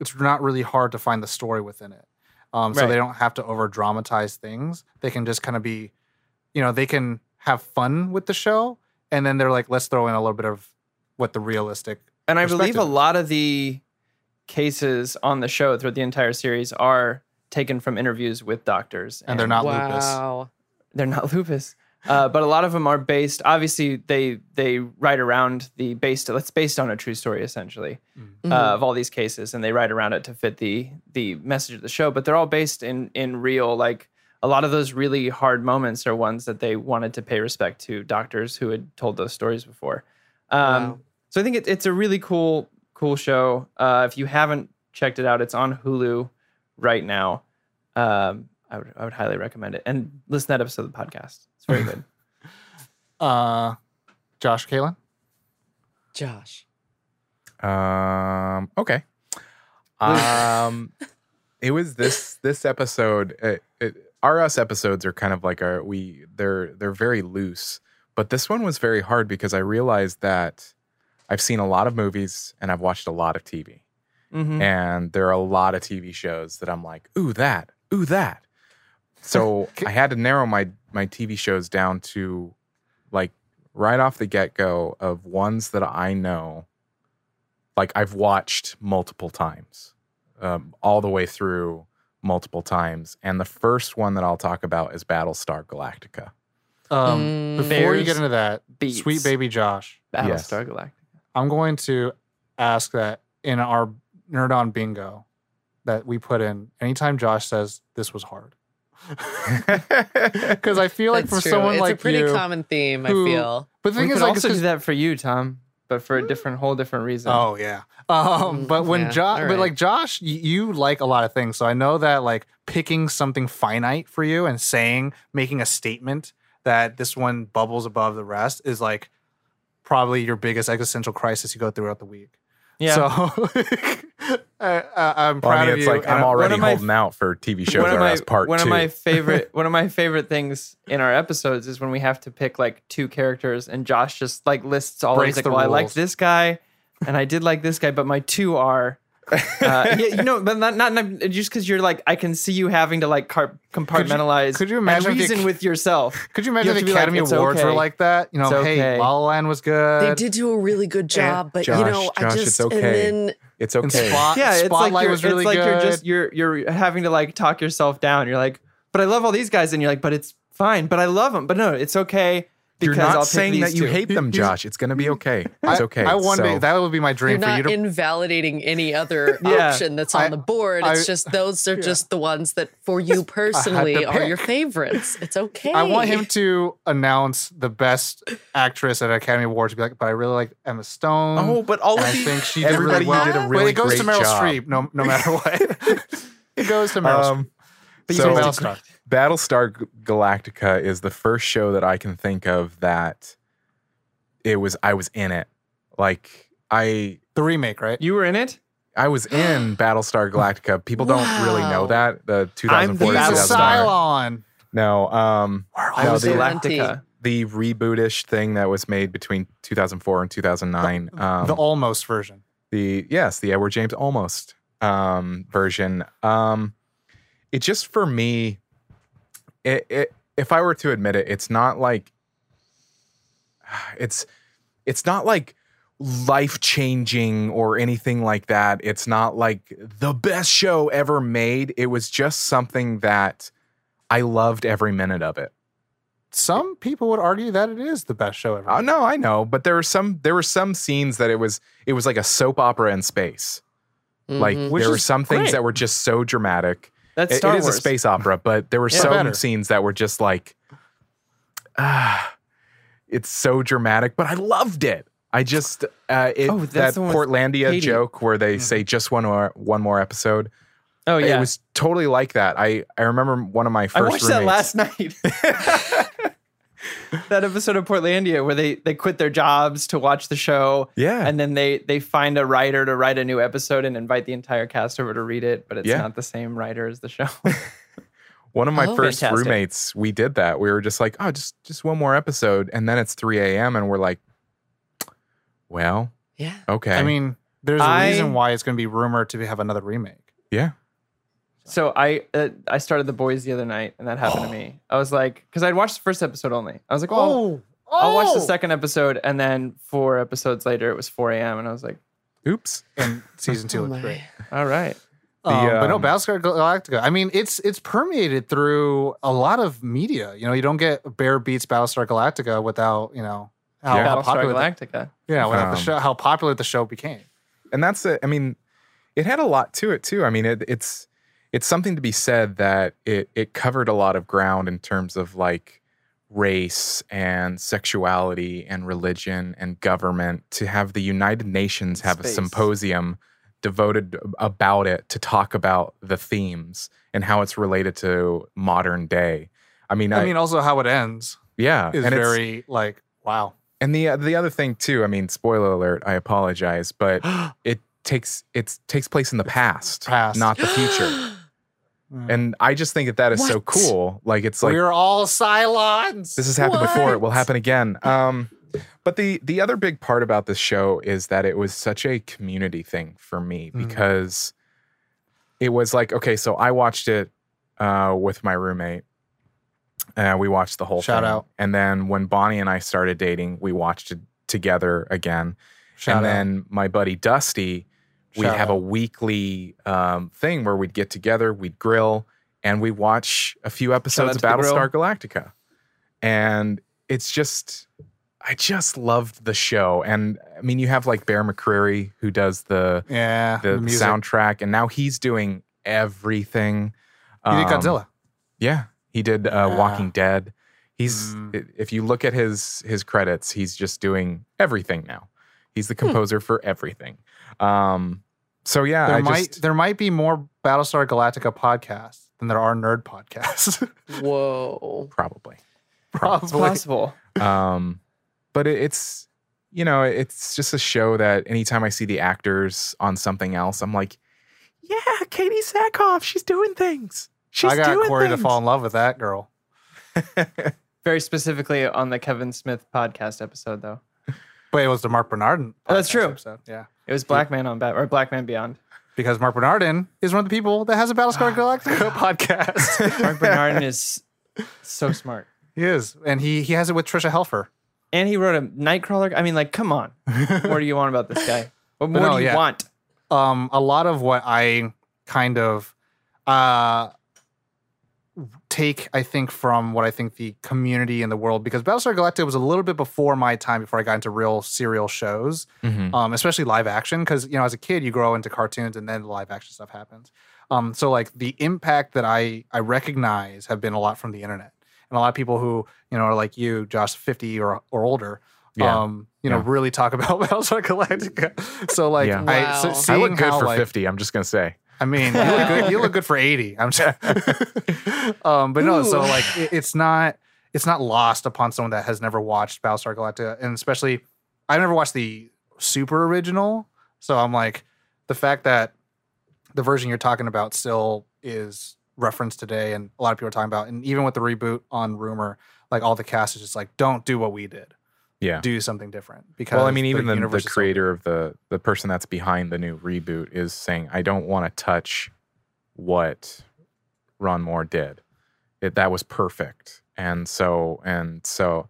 it's not really hard to find the story within it. Um, so Right. they don't have to over dramatize things. They can just kind of be, you know, they can have fun with the show, and then they're like, let's throw in a little bit of what the realistic. And I believe a lot of the cases on the show throughout the entire series are taken from interviews with doctors. And they're not lupus. wow. They're not (laughs) lupus. Uh, but a lot of them are based. Obviously, they they write around the based. It's based on a true story, essentially, Mm-hmm. uh, of all these cases, and they write around it to fit the the message of the show. But they're all based in in real. Like a lot of those really hard moments are ones that they wanted to pay respect to doctors who had told those stories before. Um, Wow. So I think it, it's a really cool, cool show. Uh, if you haven't checked it out, it's on Hulu right now. Um, I would, I would highly recommend it and listen to that episode of the podcast. It's very good. (laughs) Uh, Josh Caitlin. Josh. Um. Okay. Um. it was this this episode. It, it, our us episodes are kind of like our we they're they're very loose, but this one was very hard because I realized that I've seen a lot of movies and I've watched a lot of TV, Mhm. and there are a lot of TV shows that I'm like, ooh that, ooh that. So (laughs) I had to narrow my my TV shows down to like right off the get go of ones that I know like I've watched multiple times, um, all the way through multiple times. And the first one that I'll talk about is Battlestar Galactica. Um, Mm. before you get into that, beats. sweet baby Josh, Yes. Battlestar Galactica. I'm going to ask that in our Nerd On Bingo that we put in anytime Josh says this was hard. (laughs) (laughs) Because I feel like That's for true. someone it's like a pretty you, common theme, I feel. but the We thing could is, like, also do that for you, Tom, but for a different, whole different reason. Oh yeah. Um, Mm, but when yeah, Josh, all but like Josh, y- you like a lot of things. So I know that like picking something finite for you and saying, making a statement that this one bubbles above the rest is like probably your biggest existential crisis you go throughout the week. Yeah. So (laughs) I, I, I'm Well, proud I mean, of it's you. like I'm already of my- holding out for TV shows one of are my as part one two. of my (laughs) favorite one of my favorite things in our episodes is when we have to pick like two characters and Josh just like lists all of Breaks like, the well, I like this guy and I did like this guy, but my two are. Uh, yeah, you know, but not not, not just because you're like I can see you having to like car- compartmentalize. could you imagine and if the reason ac- with yourself? Could you You imagine have the to be like, Academy "It's Awards were like that? You know, It's hey, okay. La La Land was good. They did do a really good job, but you Josh, know, I just it's okay. and then it's okay. Spot, yeah, it's like Spotlight you're, was really it's like good. you're just you're you're having to like talk yourself down. You're like, but I love all these guys, and you're like, but it's fine, but I love them, but no, it's okay You're not I'll saying that you two. hate them, Josh. It's gonna be okay. It's okay. I one day So- that would be my dream. you're dream for not you to invalidating any other (laughs) Yeah. option that's on I- the board. It's I- just those are (laughs) just the ones that for (laughs) you personally are your favorites. It's okay. I want him to announce the best actress at Academy Awards. To be like, but I really like Emma Stone. Oh, but all and of I the- think she did everybody really well. did a but really it goes to Meryl job. Streep. No, no matter what, it goes to Meryl. Um, Streep. But so you guys Battlestar. Battlestar Galactica is the first show that I can think of that it was I was in it. Like I The remake, right? You were in it. I was in (gasps) Battlestar Galactica. People don't really know that. The 2004 I'm the 2004 He's a Battlestar. 2009. Cylon. No, um I No, the- Galactica. the rebootish thing that was made between 2004 and 2009. Um, the Olmos version. the yes the edward james Olmos um version um it just for me it, it if i were to admit it it's not like (sighs) it's it's not like life changing or anything like that it's not like the best show ever made it was just something that i loved every minute of it Some people would argue that it is the best show ever. Oh no, I know, but there were some there were some scenes that it was it was like a soap opera in space. Like Mhm. Which there were is some things that were just so dramatic. That's It- Star it is Wars. a space opera, but there were Yeah. some Better. scenes that were just like ah it's so dramatic, but I loved it. I just uh it, Oh, that the one with Portlandia Katie. joke where they say just one more one more episode. Oh yeah, It was totally like that. I I remember one of my first. I watched that last (laughs) night. (laughs) that episode of Portlandia where they they quit their jobs to watch the show. Yeah. And then they they find a writer to write a new episode and invite the entire cast over to read it, but it's Yeah. not the same writer as the show. (laughs) One of my Oh. first Fantastic. roommates, we did that. We were just like, oh, just just one more episode, and then it's three a.m. and we're like, well, Yeah. okay. I mean, there's a I- reason why it's going to be rumored to have another remake. yeah, so I uh, I started the boys the other night and that happened to (gasps) me. I was like, because I'd watched the first episode only. I was like, oh, I'll watch the second episode, and then four episodes later it was 4 a.m. and I was like, oops. And season two (laughs) Oh looked great. all right. The, Um, but no, um, Battlestar Galactica. I mean, it's it's permeated through a lot of media. You know, you don't get Bear beats Battlestar Galactica without you know how, Yeah. how Battlestar popular the, Galactica. yeah without the Um, show, how popular the show became. And that's it. I mean, it had a lot to it too. I mean, it, it's it's something to be said that it it covered a lot of ground in terms of like race and sexuality and religion and government to have the United Nations have Space. a symposium devoted about it to talk about the themes and how it's related to modern day. I mean, I, I mean, also how it ends yeah, is and it's- very like wow. and the uh, the other thing too, I mean, spoiler alert, I apologize, but (gasps) it takes it takes place in the past, Past. not the future. (gasps) and I just think that that is so cool. Like it's like We're all Cylons. this has happened before, it will happen again. Um but the the other big part about this show is that it was such a community thing for me Mhm. because it was like okay, so I watched it uh with my roommate. Uh, we watched the whole Shout thing. out. And then when Bonnie and I started dating, we watched it together again Shout and out. then my buddy Dusty, we'd have a weekly um, thing where we'd get together, we'd grill, and we watch a few episodes of the. Battlestar Galactica. And it's just, I just loved the show. And I mean, you have like Bear McCreary who does the yeah, the, music. soundtrack, and now he's doing everything. He did Um, Godzilla. Yeah, he did uh, Yeah. Walking Dead. He's Mm. if you look at his his credits, he's just doing everything now. He's the composer for everything. Um, so yeah, There I might just there might be more Battlestar Galactica podcasts than there are nerd podcasts. (laughs) Whoa. probably. It's possible. Um, but it, it's you know it's just a show that anytime I see the actors on something else, I'm like, yeah, Katee Sackhoff, she's doing things. She's I got doing Corey to fall in love with that girl. (laughs) Very specifically on the Kevin Smith podcast episode, though. But it was the Mark Bernard. Oh, that's true. Episode. Yeah. It was Black Man on Bat or Fatman Beyond. Because Mark Bernardin is one of the people that has a Battlestar Galactica (laughs) podcast. (laughs) Mark Bernardin is so smart. he is. And he he has it with Tricia Helfer. And he wrote a Nightcrawler. I mean, like, come on. What do you want about this guy? What more no, do you yeah. want? um, a lot of what I kind of uh, take, I think, from what I think the community in the world, because Battlestar Galactica was a little bit before my time, before I got into real serial shows, Mhm. um, especially live action. Because you know, as a kid, you grow into cartoons, and then the live action stuff happens. Um, so like the impact that I I recognize have been a lot from the internet, and a lot of people who you know are like you, Josh, fifty or or older. Yeah. Um, you know, Yeah. really talk about (laughs) Battlestar Galactica. So like, Yeah. I, so I seeing look good how, for like, 50. I'm just gonna say. I mean, you look good. You look good for eighty. I'm just, (laughs) um, but no. So like, it, it's not it's not lost upon someone that has never watched Battlestar Galactica, and especially I've never watched the super original. So I'm like, the fact that the version you're talking about still is referenced today, and a lot of people are talking about, and even with the reboot on Rumor, like all the cast is just like, don't do what we did, Yeah. do something different. Because Well, I mean, even the, the universe is so creator of the the person that's behind the new reboot is saying, "I don't want to touch what Ron Moore did. It that was perfect." And so and so,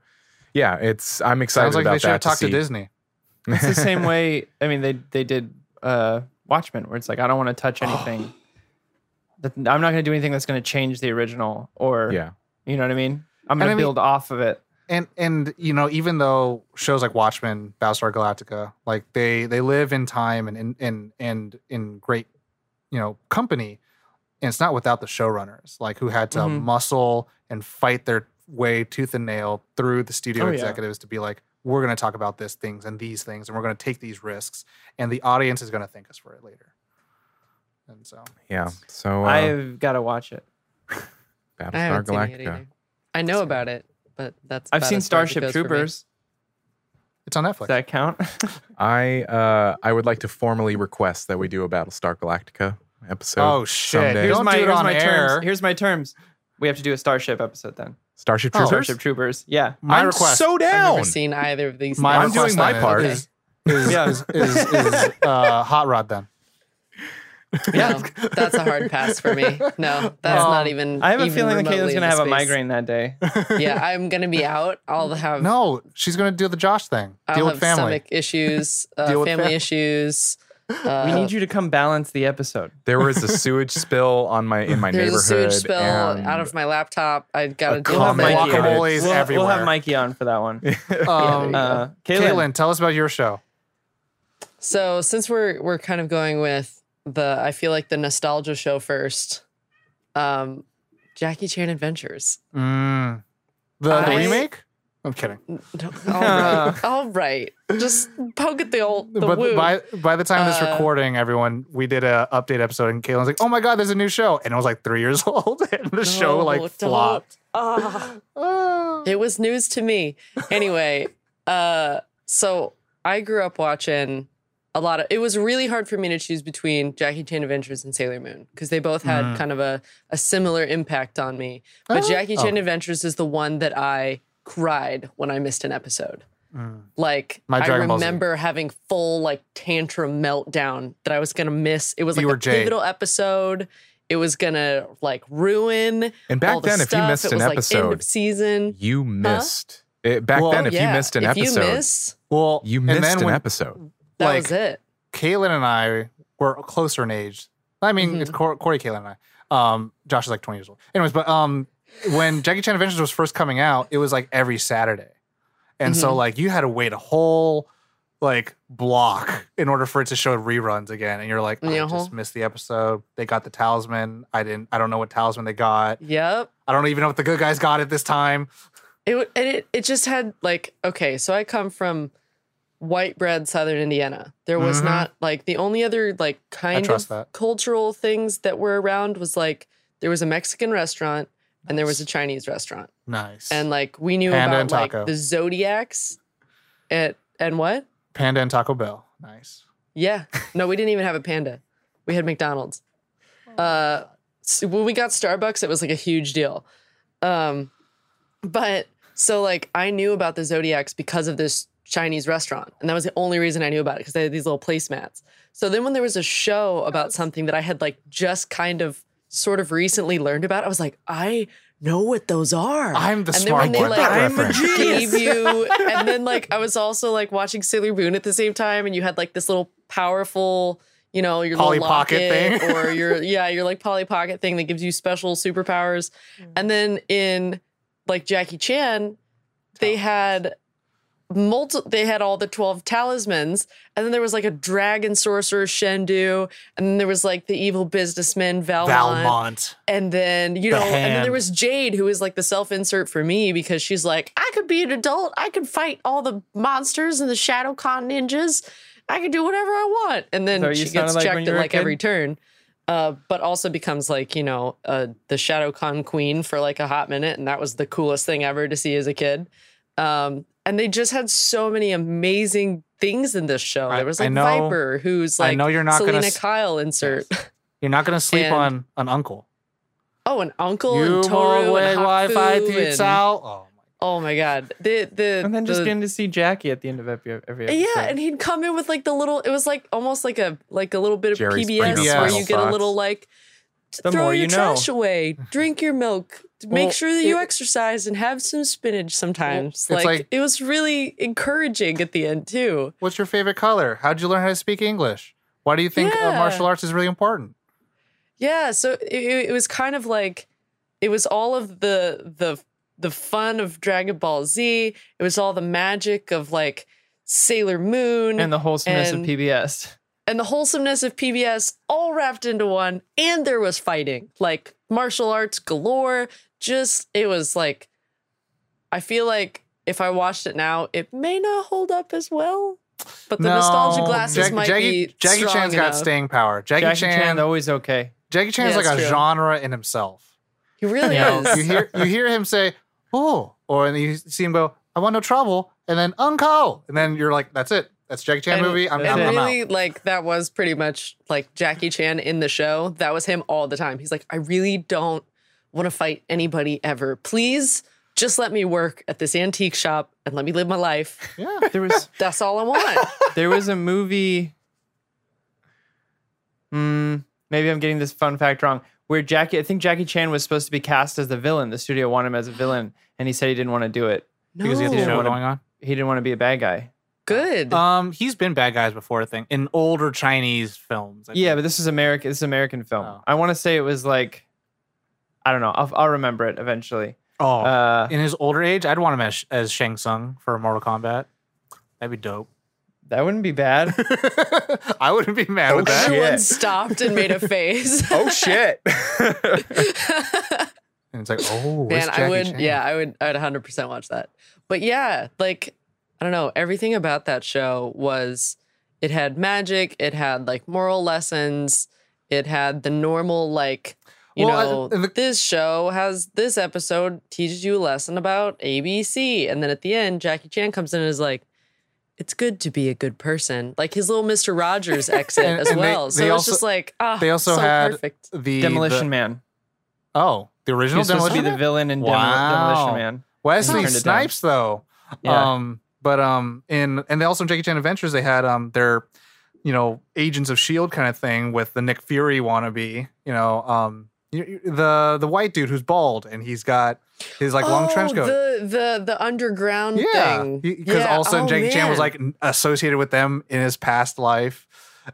yeah, it's I'm excited Sounds like about they should have that. talked to see- Disney. (laughs) It's the same way. I mean, they they did uh, Watchmen, where it's like I don't want to touch (gasps) anything. that I'm not going to do anything that's going to change the original, or yeah, you know what I mean. I'm going I to mean- build off of it. And and you know even though shows like Watchmen, Battlestar Galactica, like they they live in time and in and and in great you know company, and it's not without the showrunners like who had to Mhm. muscle and fight their way tooth and nail through the studio Oh, yeah. executives to be like we're going to talk about this things and these things and we're going to take these risks and the audience is going to thank us for it later. And so yeah. So uh, I've got to watch it. Battlestar haven't seen it Galactica. I know about it, but that's. I've seen as far as it Starship goes for me. Troopers. it's on Netflix. Does that count? (laughs) I uh I would like to formally request that we do a Battlestar Galactica episode. Oh, shit. someday. Here's here's Don't my do it here's on my air. terms. Here's my terms. We have to do a Starship episode then. Starship Oh, Troopers. Starship Troopers. Yeah. My I'm request. so I've down. never seen either of these. My I'm doing request my then part. Is, is, (laughs) Yeah. is, is, is, uh, Hot Rod then? No, (laughs) that's a hard pass for me. No, that's Um, not even. I have a feeling that remotely Caitlin's gonna the have a migraine that day. (laughs) Yeah, I'm gonna be out. I'll have No, she's gonna do the Josh thing. I'll Deal have with family. stomach issues, (laughs) uh, Deal with family fam- issues. Uh, we need you to come balance the episode. There was a sewage spill on my in my There's a sewage spill out of my laptop. I got a to We'll Comment Mikey on. on it. We'll, everywhere. we'll have Mikey on for that one. Um, Yeah. Uh, Caitlin, Caitlin, tell us about your show. So since we're we're kind of going with the, I feel like the nostalgia show first. Um, Jackie Chan Adventures. Mm. The, the remake? I'm kidding. All right, (laughs) all right. Just poke at the old the but by by the time of this Uh, recording, everyone we did a update episode, and Caitlin's like, "Oh my god, there's a new show," and it was like three years (laughs) old, and the show like don't. flopped. Ah. It was news to me. Anyway, (laughs) uh, so I grew up watching a lot of. It was really hard for me to choose between Jackie Chan Adventures and Sailor Moon because they both had Mm. kind of a, a similar impact on me. But Oh. Jackie Chan Oh. Adventures is the one that I cried when I missed an episode. Mm. Like My I Dragon Ball Z. remember having full like tantrum meltdown that I was gonna miss. It was like You a pivotal episode. It was gonna like ruin. And back all the then, if you stuff. missed it an was, like, end episode, of season. You missed. It, back Well, then, if you missed an if episode, you you, miss, Well, and missed then an when episode. That like, was it. Caitlin and I were closer in age. I mean, Mhm. it's Cor- Corey, Caitlin, and I. Um, Josh is like 20 years old. Anyways, but um, when Jackie Chan Adventures was first coming out, it was like every Saturday, and so Mhm. like you had to wait a whole like block in order for it to show reruns again, and you're like, "Oh, I just missed the episode. They got the talisman. I didn't. I don't know what talisman they got. Yep. I don't even know what the good guys got at this time. It and it it just had like okay, so I come from white bread Southern Indiana. There was Mhm. not like the only other like kind of that. cultural things that were around was like there was a Mexican restaurant and there was a Chinese restaurant, Nice. and like we knew Panda about like the zodiacs, and and what? Panda and Taco Bell. Nice. Yeah. No, we didn't even have a panda. We had McDonald's. Uh, so when we got Starbucks, it was like a huge deal. Um, but so like I knew about the Zodiacs because of this Chinese restaurant, and that was the only reason I knew about it because they had these little placemats. So then when there was a show about oh. something that I had like just kind of sort of recently learned about, I was like, I know what those are. I'm the and smart then when one. they like I'm a Reference. gave you and then like I was also like watching Sailor Moon at the same time and you had like this little powerful you know your Polly little Pocket thing. or (laughs) your yeah your like Polly Pocket thing that gives you special superpowers mm. and then in like Jackie Chan they had multi they had all the 12 talismans and then there was like a dragon sorcerer Shendu and then there was like the evil businessman Valmont, Valmont. and then you The know and then there was Jade who is like the self insert for me because she's like I could be an adult. I could fight all the monsters and the Shadowkhan ninjas. I could do whatever I want. And then So she gets like checked you at like every turn uh, but also becomes like you know uh, the Shadowkhan queen for like a hot minute, and that was the coolest thing ever to see as a kid. Um, and they just had so many amazing things in this show. I- There was like know- Viper, who's I like know you're not gonna Selina s- Kyle insert. You're not gonna sleep And- on an uncle. Oh, an Uncle you and Toru way and Wi-Fi Haku and- out. Oh my Oh my god, the the And then just the- getting to see Jackie at the end of every, every episode. yeah, and he'd come in with like the little. It was like almost like a like a little bit of Jerry PBS Springer where you get a little like The throw more your you know. trash away, drink your milk, make Well, sure that you it- exercise and have some spinach sometimes. like, like- it was really encouraging at the end too. What's your favorite color? How'd you learn how to speak English? Why do you think uh, Yeah. martial arts is really important? Yeah, so it- it, it was kind of like it was all of the the the fun of Dragon Ball Z. It was all the magic of like Sailor Moon and the wholesomeness And- of PBS. And the wholesomeness of PBS all wrapped into one. And there was fighting, like martial arts galore. Just, it was like, I feel like if I watched it now, it may not hold up as well. But the nostalgia glasses Jack- might Jackie, be Jackie strong Chan's got staying power. Jackie, Jackie Chan, Chan, always okay. Jackie Chan's Yeah, like a true. genre in himself. He really You know, is. you hear you hear him say, "Oh," or and you see him go, "I want no trouble," and then "Uncle," and then you're like, "That's it. That's Jackie Chan and, movie. I'm, and I'm, I'm really, out." like that was pretty much like Jackie Chan in the show. That was him all the time. He's like, I really don't want to fight anybody ever. Please, just let me work at this antique shop and let me live my life. Yeah. There was (laughs) That's all I want. (laughs) there was a movie. Hmm, maybe I'm getting this fun fact wrong. Where Jackie, I think Jackie Chan was supposed to be cast as the villain. The studio wanted him as a villain, and he said he didn't want to do it. Because he no, didn't Show wanna- on. He didn't want to be a bad guy. Good. Um, he's been bad guys before. I think in older Chinese films. I Yeah, think. but this is American. This is American film. Oh. I want to say it was like, I don't know. I'll, I'll remember it eventually. oh, Uh, in his older age, I'd want him as as Shang Tsung for Mortal Kombat. That'd be dope. That wouldn't be bad. (laughs) I wouldn't be mad Oh, with that. shit. Stopped and made a face. (laughs) oh shit. (laughs) And it's like, oh, Man, I would, Chan? yeah, I would, I would 100% watch that. But yeah, like, I don't know, everything about that show was, it had magic, it had like moral lessons, it had the normal, like, you Well, know, and the- this show has this episode teaches you a lesson about ABC. And then at the end, Jackie Chan comes in and is like, it's good to be a good person. Like his little Mr. Rogers (laughs) exit And- as and they- well. so they it's also- just like, ah, They also so had perfect. the Demolition the- Man. Oh, the He original was supposed to be the villain in Demo- Wow. Demolition Man. Wesley turned it down. Snipes, though. Yeah. Um, but um, in and they also in Jackie Chan Adventures they had um their, you know, Agents of Shield kind of thing with the Nick Fury wannabe. You know, um, the the white dude who's bald and he's got his like long trench coat. Oh, The the the underground yeah, thing. because Yeah, also oh, Jackie Chan was like associated with them in his past life.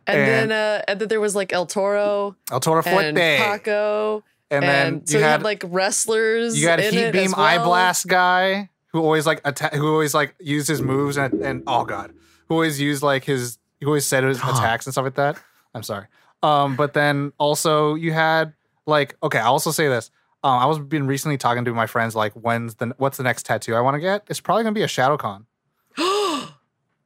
and, and- then uh, and then there was like El Toro El Toro and Fuerte, Paco, and and, then so you you had had like wrestlers. You got a heat beam as eye blast guy who always like atta- who always like used his moves and, and oh god, who always used like his who always said his attacks and stuff like that. I'm sorry. Um, but then also you had like okay, I'll also say this. Um, I was been recently talking to my friends like when's the what's the next tattoo I want to get? It's probably gonna be a Shadowkhan. (gasps)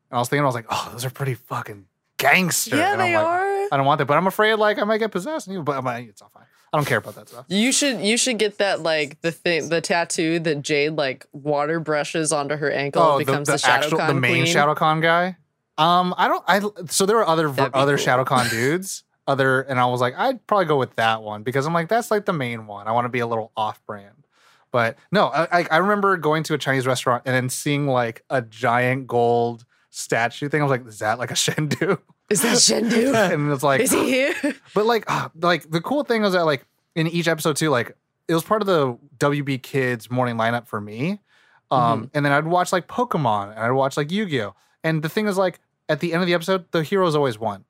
And I was thinking, I was like, oh, those are pretty fucking gangster. Yeah, And I'm they like, are. I don't want that, but I'm afraid like I might get possessed. But I'm like, it's all fine. I don't care about that stuff. You should you should get that like the thing the tattoo that Jade like water brushes onto her ankle oh, and becomes the, the, Shadow actual, the main queen. Shadowkhan guy. Um, I don't. I so there were other other cool. Shadowkhan (laughs) dudes. Other, and I was like, I'd probably go with that one because I'm like, that's like the main one. I want to be a little off brand. But no, I, I- I remember going to a Chinese restaurant and then seeing like a giant gold statue thing. I was like, is that like a Shendu? (laughs) Is that Shendu? (laughs) and it's like, Is he (gasps) here? but like, ah, like the cool thing was that like in each episode too, like it was part of the WB Kids morning lineup for me. Um, and then I'd watch like Pokemon and I'd watch like Yu-Gi-Oh. And the thing is like at the end of the episode, the heroes always won.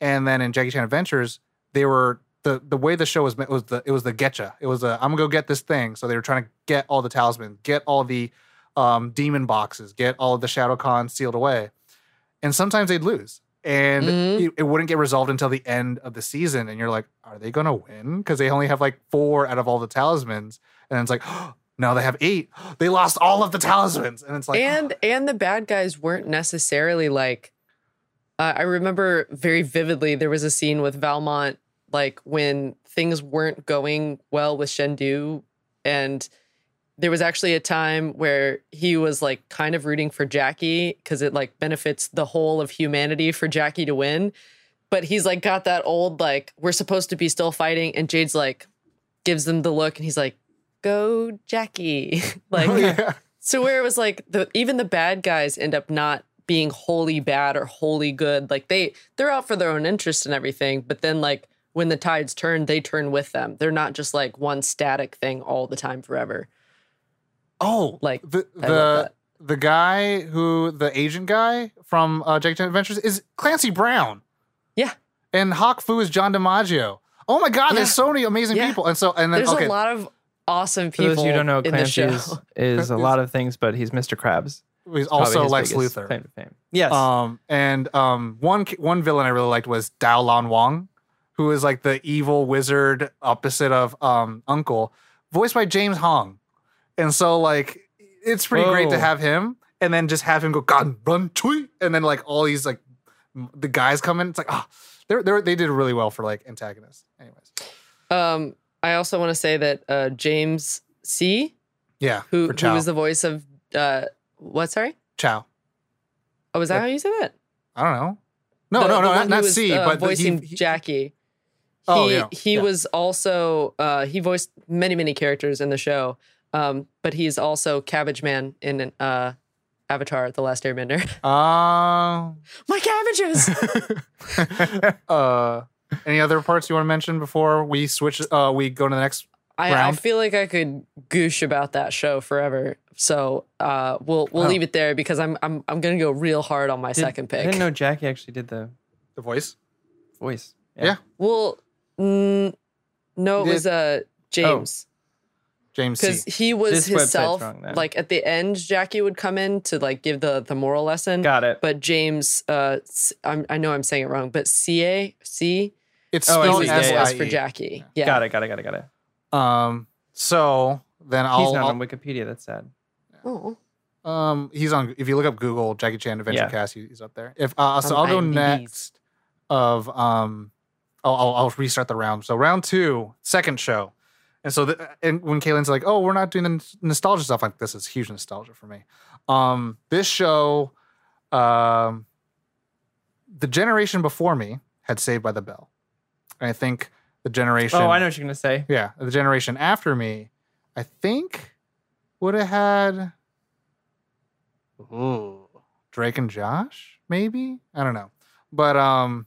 And then in Jackie Chan Adventures, they were the the way the show was meant was the it was the getcha. It was a I'm gonna go get this thing. So they were trying to get all the talismans, get all the um, demon boxes, get all of the Shadowkhan sealed away. And sometimes they'd lose. And Mhm. it, it wouldn't get resolved until the end of the season. And you're like, are they gonna win? Because they only have like four out of all the talismans. And it's like, (gasps) now they have eight. (gasps) They lost all of the talismans. And it's like and and the bad guys weren't necessarily like uh, i remember very vividly there was a scene with valmont like when things weren't going well with shendu and there was actually a time where he was like kind of rooting for jackie because it like benefits the whole of humanity for jackie to win but he's like got that old like we're supposed to be still fighting and jade's like gives them the look and he's like go jackie (laughs) like oh, yeah. so where it was like the even the bad guys end up not being wholly bad or wholly good. Like they they're out for their own interest and everything, but then like when the tides turn, they turn with them. They're not just like one static thing all the time forever. Oh, Like, the I the the guy who the Asian guy from uh, Jake Chan Adventures is Clancy Brown, Yeah. and Hak Foo is John DiMaggio. Oh my God, Yeah. there's so many amazing Yeah. people, and so and then There's okay, a lot of awesome For people those you don't know, in Clancy is, is a (laughs) lot of things, but he's Mr. Krabs. he's also his Lex Luthor. Claim to fame. Yes. Um, and um, one one villain I really liked was Daolon Wong, who is like the evil wizard opposite of um Uncle, voiced by James Hong. And so like it's pretty great to have him, and then just have him go God run tweet, and then like all these like the guys come in. It's like ah, they're, they're they did really well for like antagonists. Anyways, Um, I also want to say that uh, James Sie, yeah, who for who was the voice of uh, what? Sorry, Chow. oh, was that how you said that? I don't know. No, The- no, no, one not, not was, C, uh, but the- he- voicing he- Jackie. Oh, he, yeah, he yeah. was also uh, he voiced many many characters in the show, um, but he's also Cabbage Man in uh, Avatar: The Last Airbender. Uh, (laughs) My cabbages. (laughs) uh, any other parts you want to mention before we switch? Uh, we go to the next. I, I feel like I could goosh about that show forever. So uh, we'll we'll Oh. leave it there because I'm I'm I'm gonna go real hard on my Did- second I didn't know Jackie actually did the The voice. voice. Yeah. Well, mm, no, it You was uh James. James because he was This himself. wrong. Like at the end, Jackie would come in to like give the the moral lesson. Got it. But James, uh, s- I'm, I know I'm saying it wrong, but C A C It's Oh, spelled see. is Yeah, the voice for Jackie. Yeah. Got it. Got it. Got it. Got it. Um, so then He's I'll, not I'll on Wikipedia. That's sad. Oh, um he's on if you look up Google Jackie Chan Adventure Yeah. Cast, he's up there. If uh, so, On I'll go IMDb's. next. Of um, I'll, I'll I'll restart the round. So round two, second show, and so the, and when Caitlin's like, oh, we're not doing the nostalgia stuff, like this is huge nostalgia for me. Um, this show, um, the generation before me had Saved by the Bell, and I think the generation. Oh, I know what you're gonna say. Yeah, the generation after me, I think would have had ooh, Drake and Josh, maybe? I don't know. But um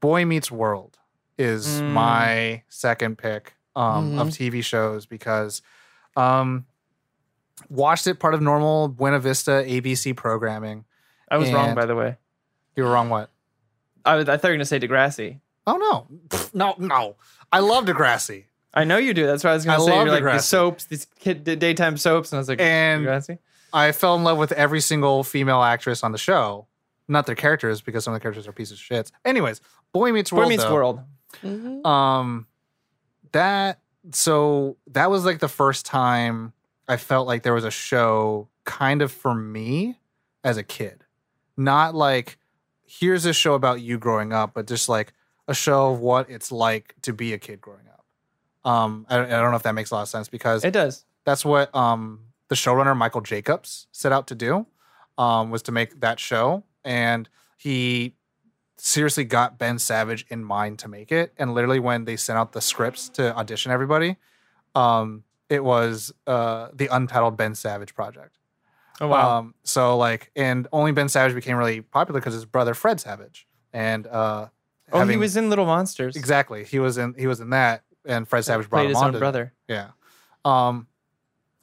Boy Meets World is Mm. my second pick um of TV shows because um watched it part of normal Buena Vista ABC programming. I was wrong, by the way. You were wrong what? I, was, I thought you were gonna say Degrassi. Oh no. No, no. I love Degrassi. I know you do. That's what I was gonna say. You're like the soaps, these kid the daytime soaps, and I was like, And Degrassi. I fell in love with every single female actress on the show. Not their characters, because some of the characters are pieces of shit. Anyways, Boy Meets World. Boy Meets though, World. Mhm. Um, that so that was like the first time I felt like there was a show kind of for me as a kid, not like here's a show about you growing up, but just like a show of what it's like to be a kid growing up. Um, I, I don't know if that makes a lot of sense because It does. that's what um the showrunner Michael Jacobs set out to do um was to make that show and he seriously got Ben Savage in mind to make it and literally when they sent out the scripts to audition everybody um it was uh the untitled Ben Savage project Oh wow. um so like and only Ben Savage became really popular because his brother Fred Savage and uh oh, he was in Little Monsters. exactly he was in he was in that and Fred Savage brought Played him his on own brother. yeah. Um.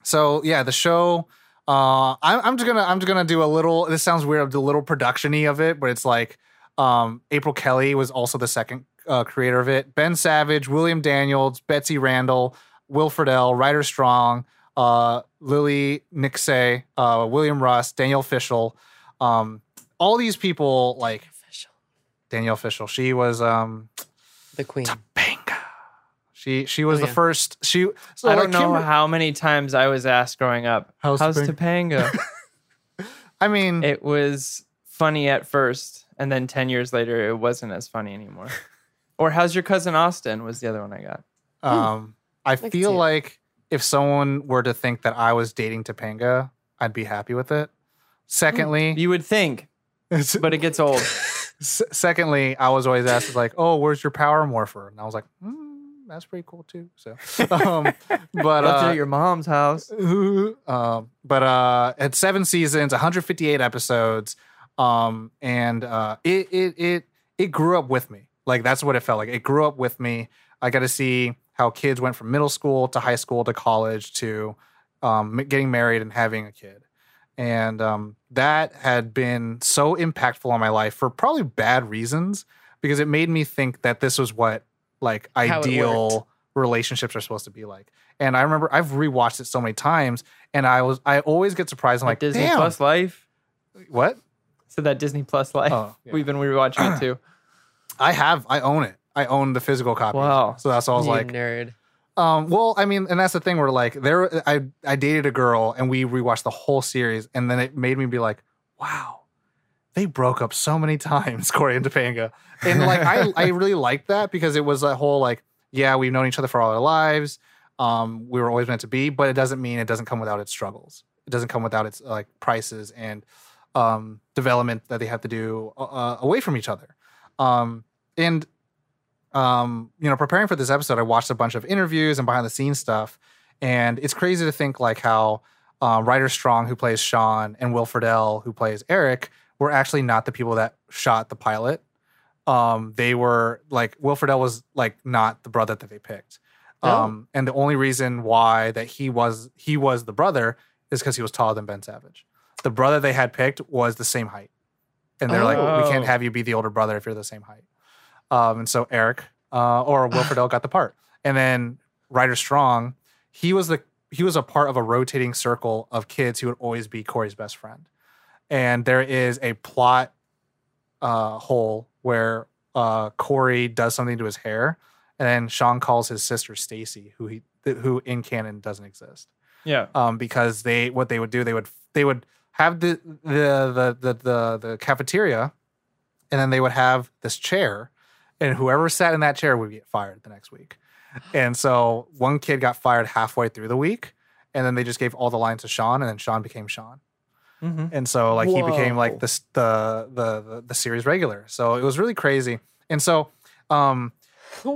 So yeah, the show. Uh, I'm, I'm just gonna I'm just gonna do a little. This sounds weird. A little productiony of it, but it's like, um, April Kelly was also the second uh, creator of it. Ben Savage, William Daniels, Betsy Randle, Will Friedle, Ryder Strong, uh, Lily Nicksay, uh, William Russ, Danielle Fishel. Um, all these people like Official. Danielle Fishel. She was um The queen. Topanga. She she was Oh, the yeah. first. She. So I don't know Kimber- how many times I was asked growing up, How's "How's Topanga?" Topanga?" (laughs) I mean, it was funny at first, and then ten years later, it wasn't as funny anymore. (laughs) or "How's your cousin Austin?" was the other one I got. um, I can feel see it. like if someone were to think that I was dating Topanga, I'd be happy with it. Secondly, You would think, (laughs) but it gets old. s- secondly, I was always asked like, "Oh, where's your power morpher?" And I was like, mm, "That's pretty cool too." So, (laughs) um, but Left it uh, at your mom's house. um, but uh, had seven seasons, 158 episodes, um, and uh, it it it it grew up with me. Like that's what it felt like. It grew up with me. I got to see how kids went from middle school to high school to college to um, getting married and having a kid, and um, that had been so impactful on my life for probably bad reasons because it made me think that this was what like it ideal relationships are supposed to be like. And I remember I've rewatched it so many times, and I was I always get surprised. I'm Like like, Disney damn, Plus Life. what? So that Disney Plus Life. Oh, (laughs) yeah. We've been rewatching it too. (clears throat) I have, I own it. I own the physical copy. Wow. So that's why I was You like, nerd. um, well, I mean, and that's the thing where like there, I I dated a girl and we rewatched the whole series, and then it made me be like, wow, they broke up so many (laughs) times, Corey and Topanga, and like I (laughs) I really liked that because it was a whole like, yeah, we've known each other for all our lives. Um, we were always meant to be, but it doesn't mean it doesn't come without its struggles. It doesn't come without its like prices and um, development that they have to do uh, away from each other. Um, and um, you know, preparing for this episode, I watched a bunch of interviews and behind the scenes stuff, and it's crazy to think like how uh, Ryder Strong, who plays Sean, and Will Friedle, who plays Eric, were actually not the people that shot the pilot. Um, they were like Will Friedle was like not the brother that they picked. Um, and the only reason why that he was he was the brother is because he was taller than Ben Savage. The brother they had picked was the same height, and they're like, we can't Oh. have you be the older brother if you're the same height. Um, and so Eric uh, or Will (sighs) Friedle got the part, and then Ryder Strong, he was the he was a part of a rotating circle of kids who would always be Corey's best friend. And there is a plot uh, hole where uh, Corey does something to his hair, and then Sean calls his sister Stacy, who he who in canon doesn't exist Yeah. um, because they what they would do they would they would have the the the the the, the cafeteria, and then they would have this chair, and whoever sat in that chair would get fired the next week. And so one kid got fired halfway through the week, and then they just gave all the lines to Sean, and then Sean became Sean. Mhm. And so like he became like this the, the the the series regular. So it was really crazy. And so um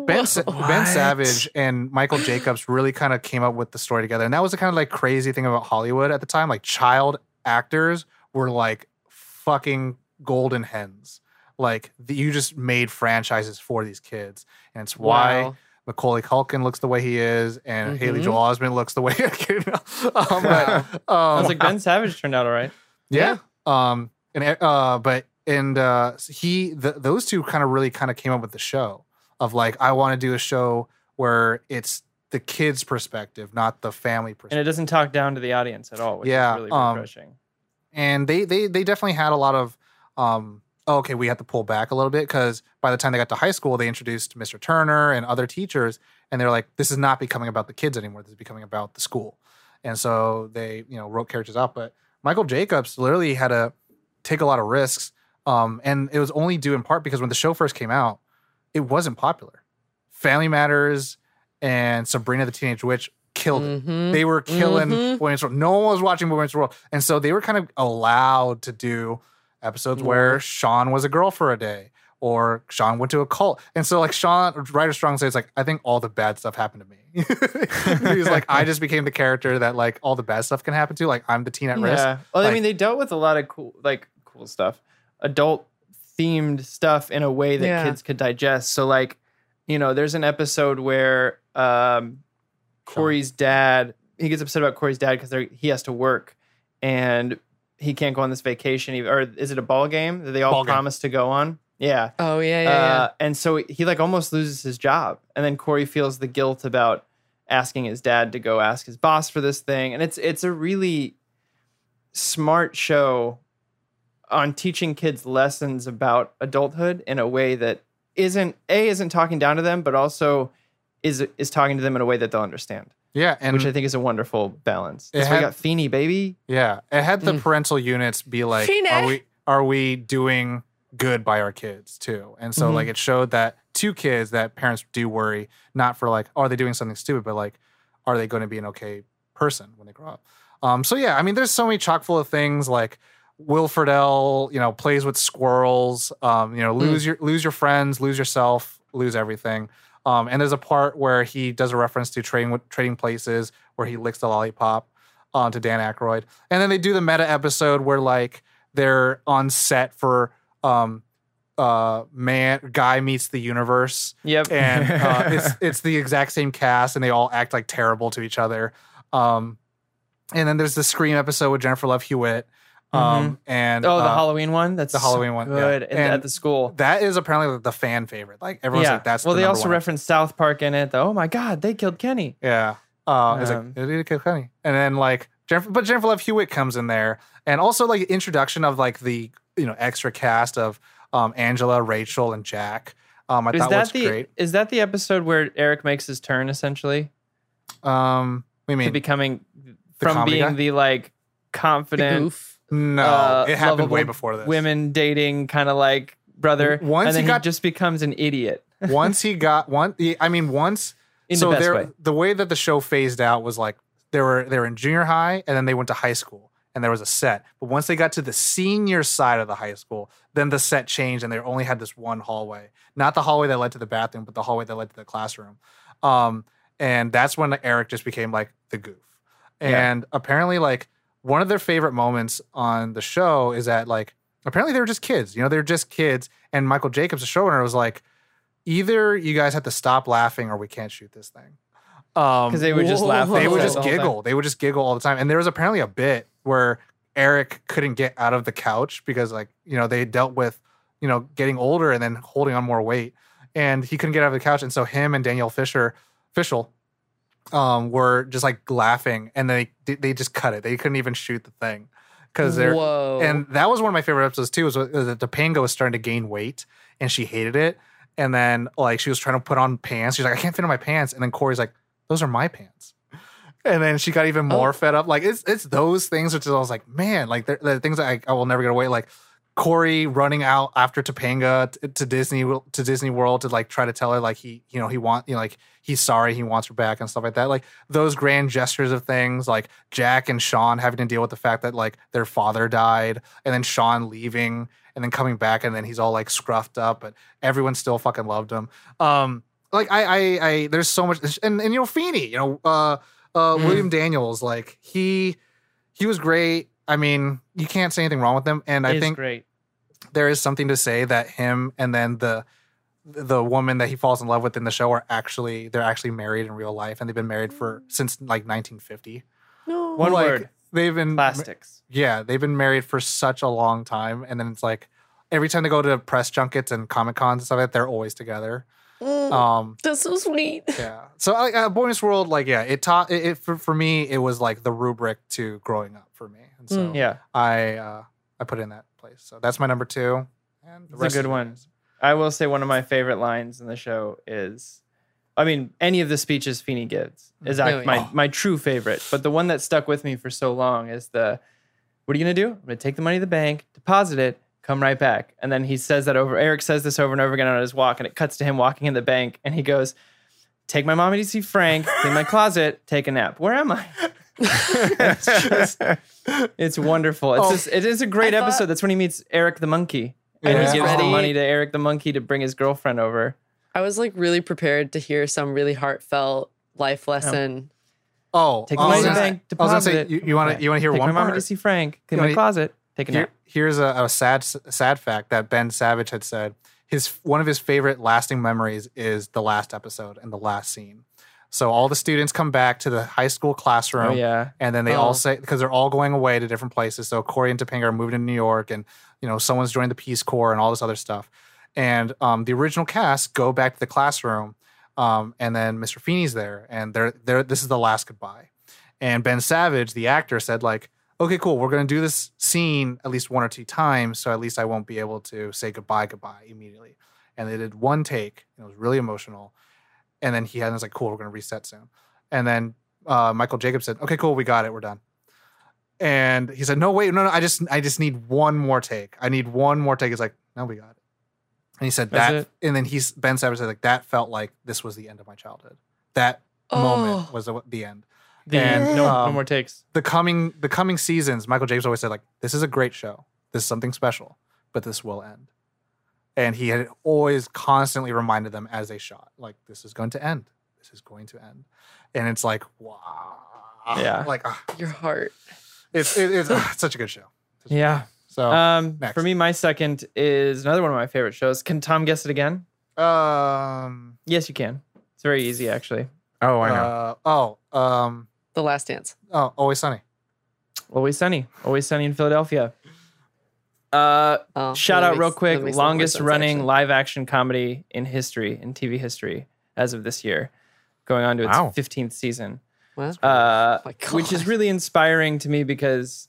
Ben, Sa- ben Savage and Michael Jacobs really kind of came up with the story together. And that was the kind of like crazy thing about Hollywood at the time. Like child actors were like fucking golden hens. Like the, you just made franchises for these kids. And it's why Wow. Macaulay Culkin looks the way he is and Haley Mhm. Joel Osment looks the way (laughs) (laughs) um, Wow. but, I (laughs) um, was like Ben Savage turned out all right. yeah. Um. And uh. But and uh. He. The, those two kind of really kind of came up with the show of like I want to do a show where it's the kids' perspective, not the family perspective. And it doesn't talk down to the audience at all, which Yeah, is really um, refreshing. And they they they definitely had a lot of um. oh, okay, we have to pull back a little bit because by the time they got to high school, they introduced Mr. Turner and other teachers, and they're like, this is not becoming about the kids anymore. This is becoming about the school. And so they, you know, wrote characters out. But Michael Jacobs literally had to take a lot of risks. Um, and it was only due in part because when the show first came out, it wasn't popular. Family Matters and Sabrina the Teenage Witch killed it. Mhm. They were killing Mhm. Boy Meets World. No one was watching Boy Meets World. And so they were kind of allowed to do episodes where Sean was a girl for a day or Sean went to a cult. And so like Sean, Ryder Strong says like, I think all the bad stuff happened to me. (laughs) He's like, I just became the character that like all the bad stuff can happen to. Like I'm the teen at risk. Yeah. Well, I mean, they dealt with a lot of cool, like cool stuff, adult themed stuff in a way that Yeah. kids could digest. So, like, you know, there's an episode where um, Corey's dad he gets upset about Corey's dad because he has to work and he can't go on this vacation. He- Or is it a ball game that they all Ball game. promised to go on? Yeah. Oh yeah, yeah, yeah. Uh, and so he like almost loses his job, and then Corey feels the guilt about asking his dad to go ask his boss for this thing, and it's it's a really smart show on teaching kids lessons about adulthood in a way that isn't a isn't talking down to them, but also is is talking to them in a way that they'll understand, Yeah. And which I think is a wonderful balance. It That's why we got Feeny, baby. Yeah, it had the Mm. parental units be like, Fine. are we are we doing good by our kids too? And so Mhm. like it showed that two kids that parents do worry not for like are they doing something stupid, but like are they going to be an okay person when they grow up? Um, so yeah, I mean, there's so many chock full of things like Will Friedle, you know, plays with squirrels. Um, you know, lose your lose your friends, lose yourself, lose everything. Um, and there's a part where he does a reference to trading trading places where he licks the lollipop uh, to Dan Aykroyd, and then they do the meta episode where like they're on set for um, uh, man guy meets the universe, Yep, and uh, (laughs) it's it's the exact same cast, and they all act like terrible to each other. Um, and then there's the Scream episode with Jennifer Love Hewitt, um, and oh, the uh, Halloween one. That's the Halloween one. Good at- And at the school. that is apparently the fan favorite. Like everyone's yeah. like, that's well, the they also one referenced South Park in it. Though. Oh my God, they killed Kenny. Yeah. Uh, it's Um, like, it did kill Kenny. And then like Jennifer, but Jennifer Love Hewitt comes in there, and also like introduction of like the you know extra cast of um, Angela, Rachel, and Jack. Um, I Is thought that was the great. is that the episode where Eric makes his turn essentially Um, we to mean becoming the from being guy? the like The confident goof. No, uh, it happened way before this. women dating kind of like brother, Once and then he he, got- just becomes an idiot (laughs) once he got one, he- I mean once. in so the there, way. the way that the show phased out was like they were they were in junior high and then they went to high school and there was a set. But once they got to the senior side of the high school, then the set changed and they only had this one hallway, not the hallway that led to the bathroom, but the hallway that led to the classroom. Um, and that's when Eric just became like the goof. Yeah. And apparently, like one of their favorite moments on the show is that like apparently they were just kids. You know, they were just kids. And Michael Jacobs, the showrunner, was like, either you guys have to stop laughing or we can't shoot this thing. Um, because they would just laugh. (laughs) they would just whole time. giggle. They would just giggle all the time. And there was apparently a bit where Eric couldn't get out of the couch because, like, you know, they dealt with, you know, getting older and then holding on more weight, and he couldn't get out of the couch. And so him and Danielle Fisher, Fishel, um, were just like laughing, and they they just cut it. They couldn't even shoot the thing because they're Whoa. and that was one of my favorite episodes too. Was was that Topanga was starting to gain weight and she hated it, and then like she was trying to put on pants. She's like, I can't fit in my pants, and then Corey's like, those are my pants. And then she got even more Oh. fed up. Like it's it's those things which is I was like, man, like they're, they're things that I, I will never get away. Like Corey running out after Topanga t- to Disney to Disney World to like try to tell her like he you know he want you know like he's sorry he wants her back and stuff like that. Like those grand gestures of things like Jack and Sean having to deal with the fact that like their father died and then Sean leaving and then coming back and then he's all like scruffed up but everyone still fucking loved him. Um like I I, I there's so much and and you know Feeny you know uh uh Mm. William Daniels like he he was great. I mean, you can't say anything wrong with him. And I think great. There is something to say that him and then the the woman that he falls in love with in the show are actually they're actually married in real life and they've been married for since like 1950. no. One Like, word. They've been Plastics. yeah, they've been married for such a long time and then it's like every time they go to press junkets and comic cons and stuff like that, they're always together. Mm, Um that's so sweet. yeah. So like uh, Boy Meets World like yeah, it taught it, it for, for me it was like the rubric to growing up for me. And so Mm. Yeah. I uh I put in that place. So that's my number 2. And the It's a good one. guys. I will say one of my favorite lines in the show is, I mean, any of the speeches Feeny gives is mm-hmm. Oh, act- my yeah. my true favorite. But the one that stuck with me for so long is the, "What are you gonna do? I'm gonna take the money to the bank, deposit it, come right back." And then he says that over. Eric says this over and over again on his walk, and it cuts to him walking in the bank, and he goes, "Take my mommy to see Frank, clean my (laughs) closet, take a nap. Where am I?" (laughs) it's just, it's wonderful. It's Oh. just, it is a great thought- episode. That's when he meets Eric the monkey. And he gives the money to Eric the monkey to bring his girlfriend over. I was like really prepared to hear some really heartfelt life oh. lesson. Oh, Take the was money to the gonna- bank, I was gonna say you, you want to you want to hear Take one my mommy part? to see Frank. Clean You my closet. Take a Here- nap. here's a, a sad sad fact that Ben Savage had said. His one of his favorite lasting memories is the last episode and the last scene. So all the students come back to the high school classroom. Oh yeah. And then they Oh. all say because they're all going away to different places. So Corey and Topanga are moving to New York, and you know someone's joined the Peace Corps and all this other stuff. And um, the original cast go back to the classroom, um, and then Mr. Feeny's there, and they're they're this is the last goodbye. And Ben Savage, the actor, said like, "Okay, cool, we're gonna do this scene at least one or two times, so at least I won't be able to say goodbye, goodbye immediately." And they did one take, and it was really emotional. And then he had, and was like, "Cool, we're gonna reset soon." And then uh, Michael Jacobs said, "Okay, cool, we got it, we're done." And he said, "No, wait, no, no, I just, I just need one more take. I need one more take." He's like, "No, we got it." And he said That's that, it? and then he's Ben Savage said, "Like that felt like this was the end of my childhood. That Oh. moment was the, the end." The And, no, no um, more takes. The coming, the coming seasons, Michael Jacobs always said, "Like this is a great show. This is something special, but this will end." And he had always constantly reminded them as they shot, like, "This is going to end. This is going to end." And it's like, wow, Yeah. (laughs) like. ah, Your heart. it's it, it's, it's such a good show. Such a- Yeah. So Um, next. for me, my second is another one of my favorite shows. Can Tom guess it again? um Yes, you can. It's very easy, actually. Oh, I know. uh, oh um The Last Dance. oh always sunny. Always Sunny. Always Sunny in Philadelphia. Uh, Oh, shout that out real quick that makes a lot more longest running actually. live action comedy in history in tv history as of this year going on to its Wow. 15th season Wow. uh, my which is really inspiring to me because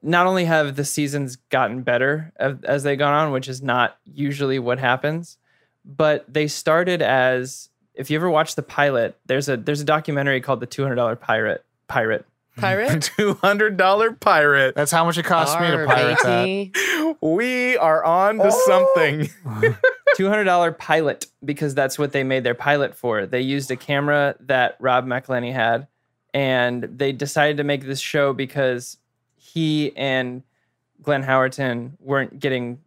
not only have the seasons gotten better as, as they gone on which is not usually what happens but they started as if you ever watch the pilot there's a there's a documentary called the $200 pirate pirate Pirate? (laughs) Two hundred dollar pirate. That's how much it cost me to Arr, pirate that. We are on to oh. something. (laughs) $200 pilot because that's what they made their pilot for. They used a camera that Rob McElhenney had and they decided to make this show because he and Glenn Howerton weren't getting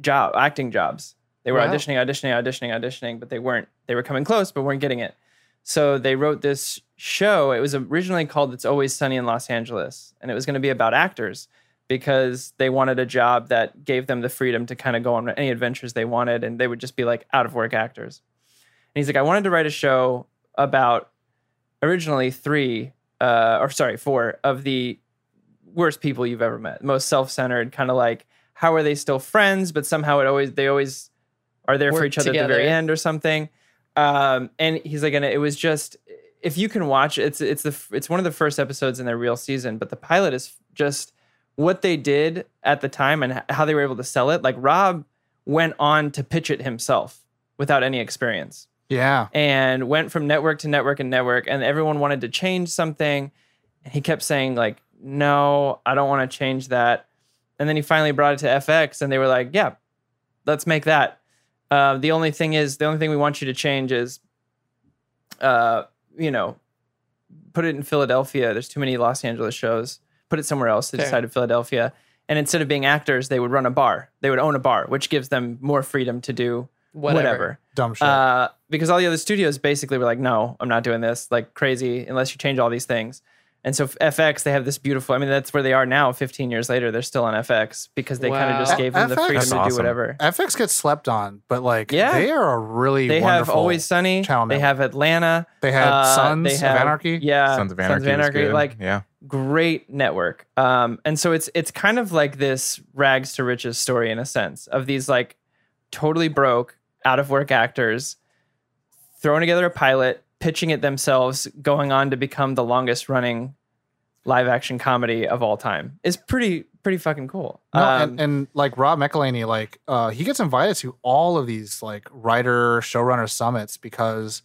job acting jobs. They were Wow. auditioning, auditioning, auditioning, auditioning, but they weren't they were coming close but weren't getting it. So they wrote this show. It was originally called It's Always Sunny in Los Angeles and it was going to be about actors because they wanted a job that gave them the freedom to kind of go on any adventures they wanted and they would just be like out of work actors. And he's like, I wanted to write a show about originally three, uh, or sorry, four of the worst people you've ever met, most self-centered, kind of like how are they still friends, but somehow it always they always are there for each other at the very end or something. Um, and he's like, and it was just if you can watch it's it's the it's one of the first episodes in their real season, but the pilot is just what they did at the time and how they were able to sell it. Like Rob went on to pitch it himself without any experience Yeah. and went from network to network and network and everyone wanted to change something and he kept saying like no i don't want to change that and then he finally brought it to fx and they were like yeah let's make that uh, the only thing is the only thing we want you to change is uh, you know put it in philadelphia there's too many los angeles shows put it somewhere else they Fair. decided philadelphia and instead of being actors they would run a bar they would own a bar which gives them more freedom to do Whatever. whatever. Dumb shit. Uh, because all the other studios basically were like, no, I'm not doing this like crazy unless you change all these things. And so FX, they have this beautiful. I mean, that's where they are now. 15 years later, they're still on FX because they kind of just gave them the freedom That's to do awesome. whatever. FX gets slept on, but like Yeah. they are a really They have Always Sunny. channel They have Atlanta. They had uh, Sons they of Anarchy. Yeah, Sons of Anarchy. was good. Like yeah. great network. Um, and so it's it's kind of like this rags to riches story in a sense of these like totally broke, out of work actors throwing together a pilot, pitching it themselves, going on to become the longest running live action comedy of all time is pretty pretty fucking cool. No, Um, and, and like Rob McElhenney, like uh, he gets invited to all of these like writer showrunner summits because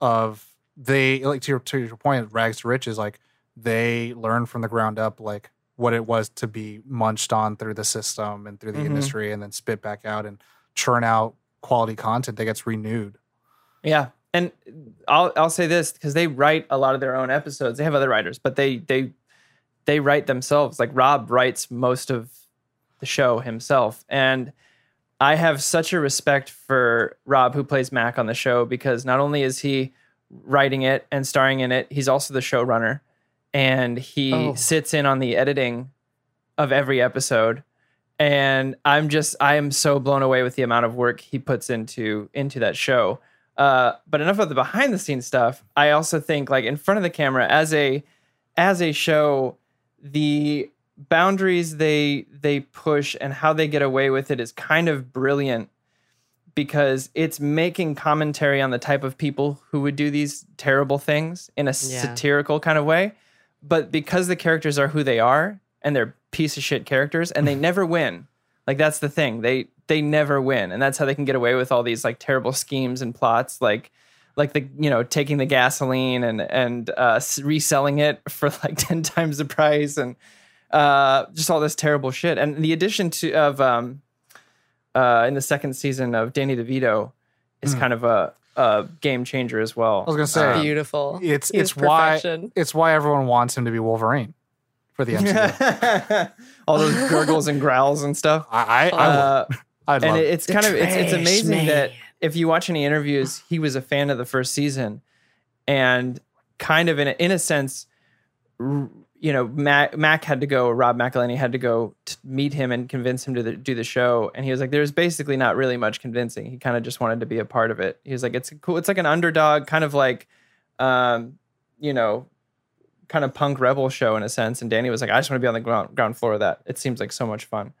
of they like to your to your point, rags to riches. Like they learn from the ground up, like what it was to be munched on through the system and through the Mhm. industry, and then spit back out and churn out quality content that gets renewed. Yeah, and I'll I'll say this because they write a lot of their own episodes. They have other writers, but they they they write themselves. Like Rob writes most of the show himself, and I have such a respect for Rob, who plays Mac on the show, because not only is he writing it and starring in it, he's also the showrunner, and he Oh. sits in on the editing of every episode and i'm just i am so blown away with the amount of work he puts into into that show uh, but enough of the behind the scenes stuff i also think like in front of the camera as a as a show the boundaries they they push and how they get away with it is kind of brilliant because it's making commentary on the type of people who would do these terrible things in a Yeah. satirical kind of way but because the characters are who they are and they're piece of shit characters and they (laughs) never win like that's the thing they they never win and that's how they can get away with all these like terrible schemes and plots like like the you know taking the gasoline and and uh, reselling it for (laughs) like 10 times the price and uh just all this terrible shit and the addition to of um uh in the second season of Danny DeVito is kind of a a game changer as well I was gonna say Um, Beautiful. it's He's it's why perfection. it's why everyone wants him to be Wolverine for the MCU. (laughs) all those gurgles and growls and stuff. I I, I uh, I'd and love it- it. it's kind of it's, it's trash amazing that if you watch any interviews he was a fan of the first season and kind of in a, in a sense you know mac, mac had to go rob mcelhenney had to go to meet him and convince him to the, do the show. And he was like there's basically not really much convincing. He kind of just wanted to be a part of it. He was like it's cool it's like an underdog kind of like um you know kind of punk rebel show in a sense and danny was like i just want to be on the ground, ground floor of that it seems like so much fun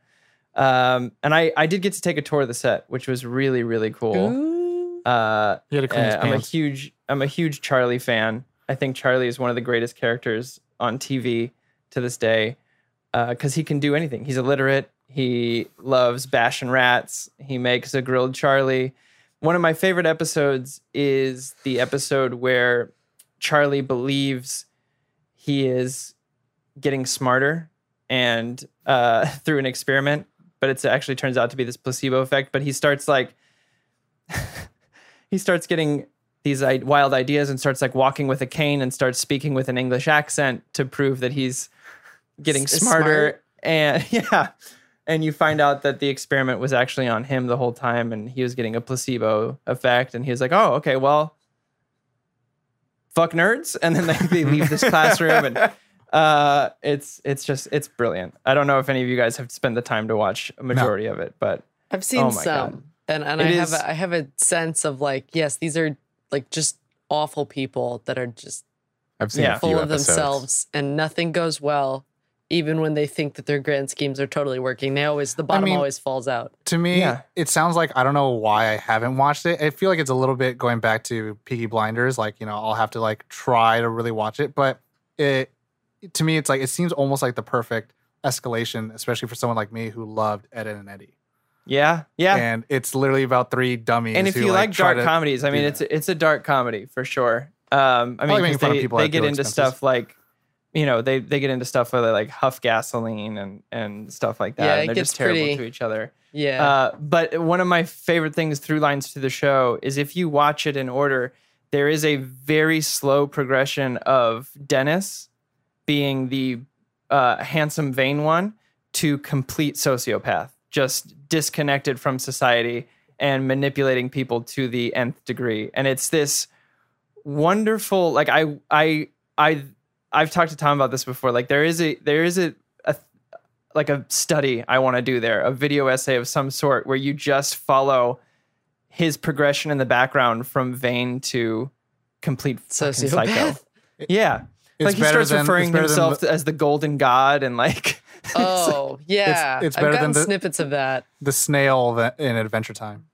um, and I, I did get to take a tour of the set, which was really, really cool. Uh, He had clean uh, I'm a huge, I'm a huge Charlie fan. I think Charlie is one of the greatest characters on TV to this day because he can do anything. He's illiterate. He loves bashing rats. He makes a grilled Charlie. One of my favorite episodes is the episode where Charlie believes he is getting smarter and uh, (laughs) through an experiment, but it actually turns out to be this placebo effect. But he starts like (laughs) he starts getting these wild ideas and starts like walking with a cane and starts speaking with an English accent to prove that he's getting S- smarter. smart. And (laughs) yeah, and you find out that the experiment was actually on him the whole time, and he was getting a placebo effect. And he was like, "Oh, okay, well." Fuck nerds, and then they, they leave this classroom, and (laughs) uh, it's it's just it's brilliant. I don't know if any of you guys have spent the time to watch a majority of it, but I've seen Oh some, God. and and It I is- have a, I have a sense of like yes, these are like just awful people that are just I've seen Yeah. a few full of episodes. themselves, and nothing goes well. Even when they think that their grand schemes are totally working. They always the bottom mean- always falls out. To me, Yeah. it sounds like I don't know why I haven't watched it. I feel like it's a little bit going back to Peaky Blinders. Like you know, I'll have to like try to really watch it, but it to me, it's like it seems almost like the perfect escalation, especially for someone like me who loved Ed and Eddie. Yeah, yeah. And it's literally about three dummies. and if who, you like, try dark to comedies, I mean, that. it's it's a dark comedy for sure. Um, I mean, making 'cause fun they, people they get into expenses. stuff like, you know, they they get into stuff where they like huff gasoline and and stuff like that. Yeah, and they're just terrible pretty- to each other. Yeah. Uh, but one of my favorite things through lines to the show is if you watch it in order, there is a very slow progression of Dennis being the uh, handsome, vain one to complete sociopath, just disconnected from society and manipulating people to the nth degree. And it's this wonderful, like I, I, I, I've talked to Tom about this before. Like there is a, there is a, a like a study I want to do there, a video essay of some sort where you just follow his progression in the background from vain to complete psycho. Sociopath. Yeah. It's like he starts than- referring to himself the- as the golden god and like (laughs) Oh yeah, it's I've better gotten than the- snippets of that. the snail that in Adventure Time.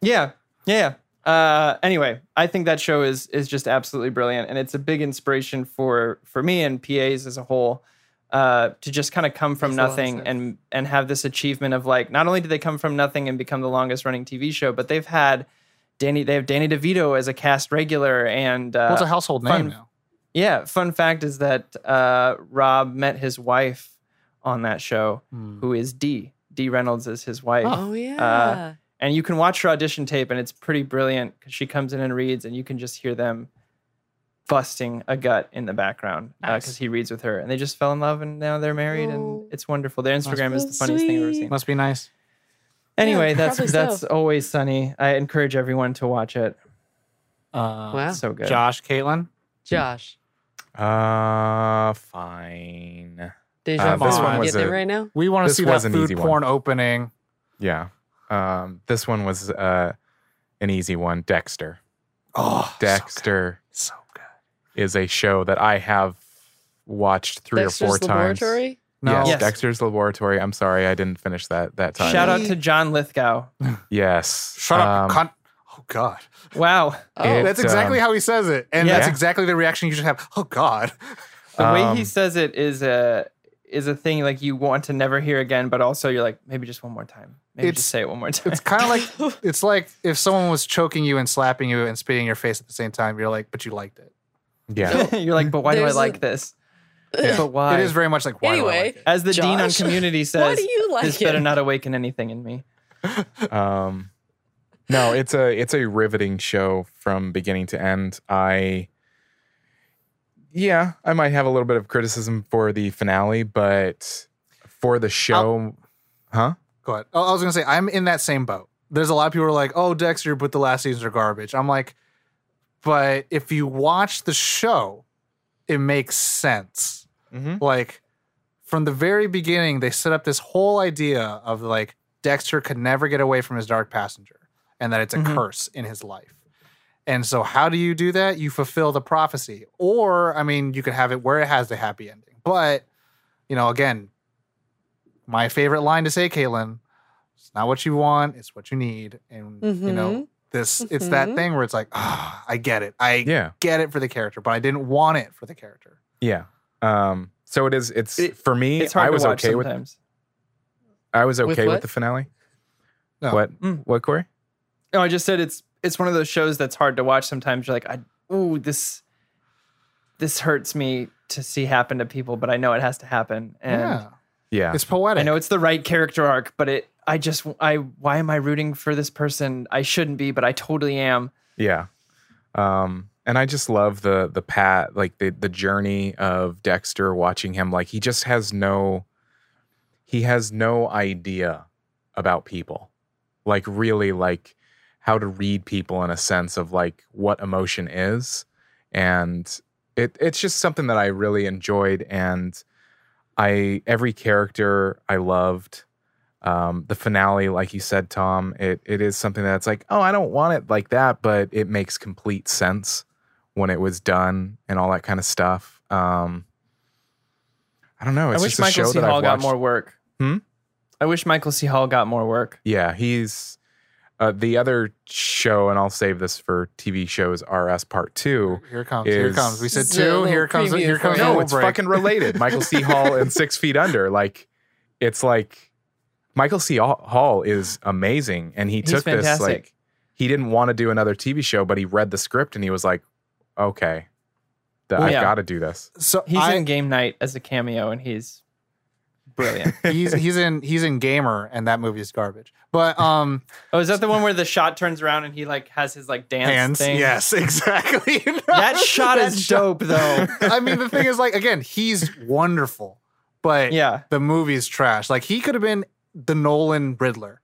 Yeah, yeah. Uh, anyway, I think that show is is just absolutely brilliant, and it's a big inspiration for for me and PAs as a whole uh, to just kind of come from Makes a lot of nothing and and have this achievement of like not only did they come from nothing and become the longest running TV show, but they've had Danny they have Danny DeVito as a cast regular, and uh, Well, it's a household fun- name now. yeah. Fun fact is that uh, Rob met his wife on that show, Hmm. who is Dee. Dee Reynolds is his wife Oh yeah. And you can watch her audition tape and it's pretty brilliant because she comes in and reads and you can just hear them busting a gut in the background because Nice. he reads with her and they just fell in love and now they're married Oh. and it's wonderful their instagram is the so funniest thing i've ever seen Must be nice. anyway Yeah, that's probably that's always sunny i encourage everyone to watch it Uh, wow. so good Josh, Caitlin. Josh, Uh, fine. deja Uh, vu. this one was getting a- it right now? We want to see that food easy one. porn opening. Yeah. Um, this one was uh, an easy one. Dexter. Oh, Dexter So good. is a show that I have watched three Dexter's or four times. Laboratory. No. Yes, Yes. Dexter's Laboratory. I'm sorry, I didn't finish that that time. shout out to john lithgow (laughs) Yes. Shut up. Um, cunt. Oh God. wow Oh, It- That's exactly um, how he says it, and Yeah. that's exactly the reaction you should have. Oh God. the way he Um, says it is a is a thing like you want to never hear again but also you're like maybe just one more time maybe It's- just say it one more time It's kind of like (laughs) it's like if someone was choking you and slapping you and spitting in your face at the same time. You're like, but you liked it. Yeah. (laughs) You're like, but why do I There's a- like this? (laughs) But why? It is very much like why do I Anyway, like it? As the dean on Josh, community Why says, do you like this it? better not awaken anything in me. um no it's a it's a riveting show from beginning to end i yeah i might have a little bit of criticism for the finale but for the show huh Go ahead. Oh, I was gonna say I'm in that same boat. There's a lot of people who are like, "Oh, Dexter, but the last seasons are garbage." I'm like, but if you watch the show, it makes sense. mm-hmm. Like from the very beginning, they set up this whole idea of like Dexter could never get away from his dark passenger, and that it's a Mhm. curse in his life. And so, how do you do that? You fulfill the prophecy, or I mean, you could have it where it has the happy ending. But you know, again, my favorite line to say, Caitlin, it's not what you want, it's what you need. And you know, this it's that Mhm. thing where it's like, ah, I get it. I yeah get it for the character, but I didn't want it for the character. yeah um so it is it's It- for me It's hard i was to watch okay with sometimes. i was okay with, what? the finale No. what Mm. what corey No, I just said it's it's one of those shows that's hard to watch. Sometimes you're like, I ooh this this hurts me to see happen to people, but I know it has to happen, and yeah. yeah It's poetic. I know it's the right character arc, but it I just I why am I rooting for this person? I shouldn't be, but I totally am. Yeah. Um and I just love the the pat like the the journey of Dexter watching him like he just has no he has no idea about people. Like really like how to read people in a sense of like what emotion is and it it's just something that I really enjoyed and I every character I loved um, the finale, like you said, Tom, it it is something that's like, oh, I don't want it like that, but it makes complete sense when it was done and all that kind of stuff. Um, I don't know. I It's wish just a Michael C. Hall got more work. Hmm? I wish Michael C. Hall got more work. Yeah, he's uh, the other show, and I'll save this for TV shows RS Part Two. Here it comes. Here it is- comes. We said This is a two. little Here comes. Here for comes. you. No, it's break. fucking related. Michael C. Hall and (laughs) Six Feet Under. Like, it's like Michael C. Hall is amazing, and he took this like he didn't want to do another TV show, but he read the script and he was like, okay, th- Well, I've yeah. got to do this. So He's I, in Game Night as a cameo, and he's brilliant. (laughs) he's he's in he's in Gamer, and that movie is garbage. But um, (laughs) oh, is that the one where the shot turns around and he like has his like dance hands. thing? Yes, (laughs) exactly. That shot That is shot- dope, though. I mean, the thing is, like, again, he's wonderful, but Yeah. the movie's trash. Like, he could have been the Nolan Riddler.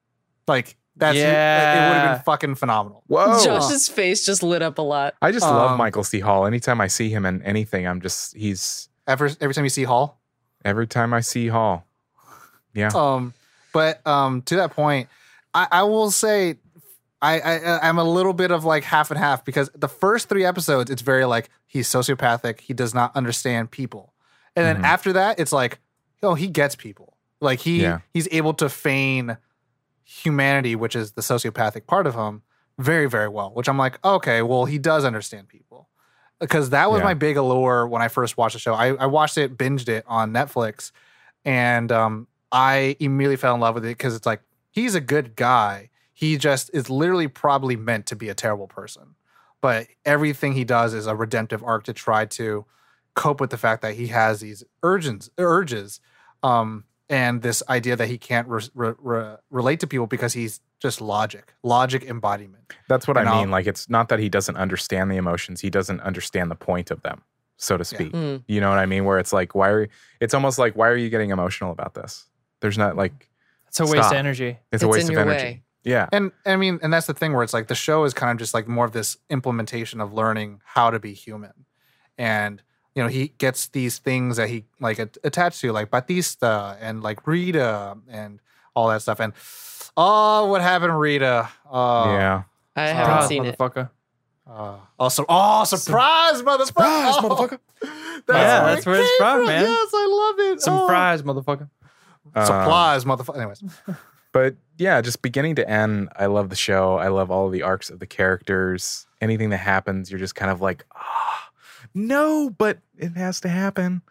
Like, that's yeah. it would have been fucking phenomenal. Whoa. Josh's face just lit up a lot. I just love Um, Michael C. Hall. Anytime I see him in anything, I'm just he's Every every time you see Hall, every time I see Hall. Yeah. Um, but um, to that point, I, I will say, I, I I'm a little bit of like half and half because the first three episodes, it's very like he's sociopathic. He does not understand people, and then Mhm. after that, it's like, oh, he gets people. Like he Yeah. he's able to feign humanity, which is the sociopathic part of him, very very well. Which I'm like, okay, well, he does understand people. Because that was Yeah. my big allure when I first watched the show. I, I watched it, binged it on Netflix, and um, I immediately fell in love with it because it's like he's a good guy. He just is literally probably meant to be a terrible person, but everything he does is a redemptive arc to try to cope with the fact that he has these urges, urges, um, and this idea that he can't re- re- re- relate to people because he's just logic, logic embodiment. That's what you I know? mean. Like, it's not that he doesn't understand the emotions; he doesn't understand the point of them, so to speak. Mm. You know what I mean? Where it's like, why are? It's almost like, why are you getting emotional about this? There's not like It's a waste Stop. of energy. it's, a waste of energy. way. Yeah, And I mean, and that's the thing where it's like the show is kind of just like more of this implementation of learning how to be human. And, you know, he gets these things that he like at- attached to, like Batista and like Rita and all that stuff. And oh, what happened, Rita? Oh, yeah. I haven't Surprise, seen it. motherfucker. Uh, oh, oh, surprise, motherfucker! Surprise, Oh, motherfucker. (laughs) Yeah, where that's it where it's came from, man. Yes, I love it. Some Oh. fries, motherfucker. Um, Supplies, motherfucker. Anyways, (laughs) but yeah, just beginning to end, I love the show. I love all of the arcs of the characters. Anything that happens, you're just kind of like, ah, no, but it has to happen.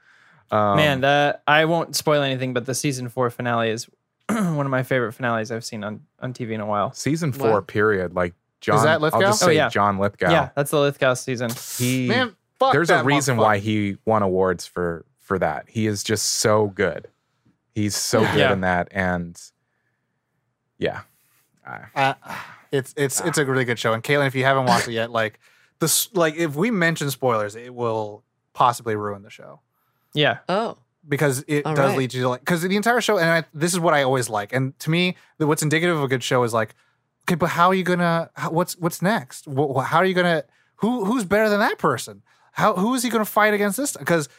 Um, Man, that I won't spoil anything, but the season four finale is (clears throat) one of my favorite finales I've seen on, on TV in a while. season four, Wow. period. Like John, that I'll Lithgow? just Oh, say yeah. John Lithgow. Yeah, that's the Lithgow season. he man, fuck there's a reason why he won awards for for that. He is just so good. He's so good Yeah. in that, and yeah, Uh, it's it's it's a really good show. And Caitlin, if you haven't watched it yet, like this, like if we mention spoilers, it will possibly ruin the show Yeah. Oh, because it All does right. lead you to like because the entire show. And I, this is what I always like. And to me, the, what's indicative of a good show is like, okay, but how are you gonna? How, what's what's next? Wh- wh- how are you gonna? Who who's better than that person? How who is he gonna fight against this? Because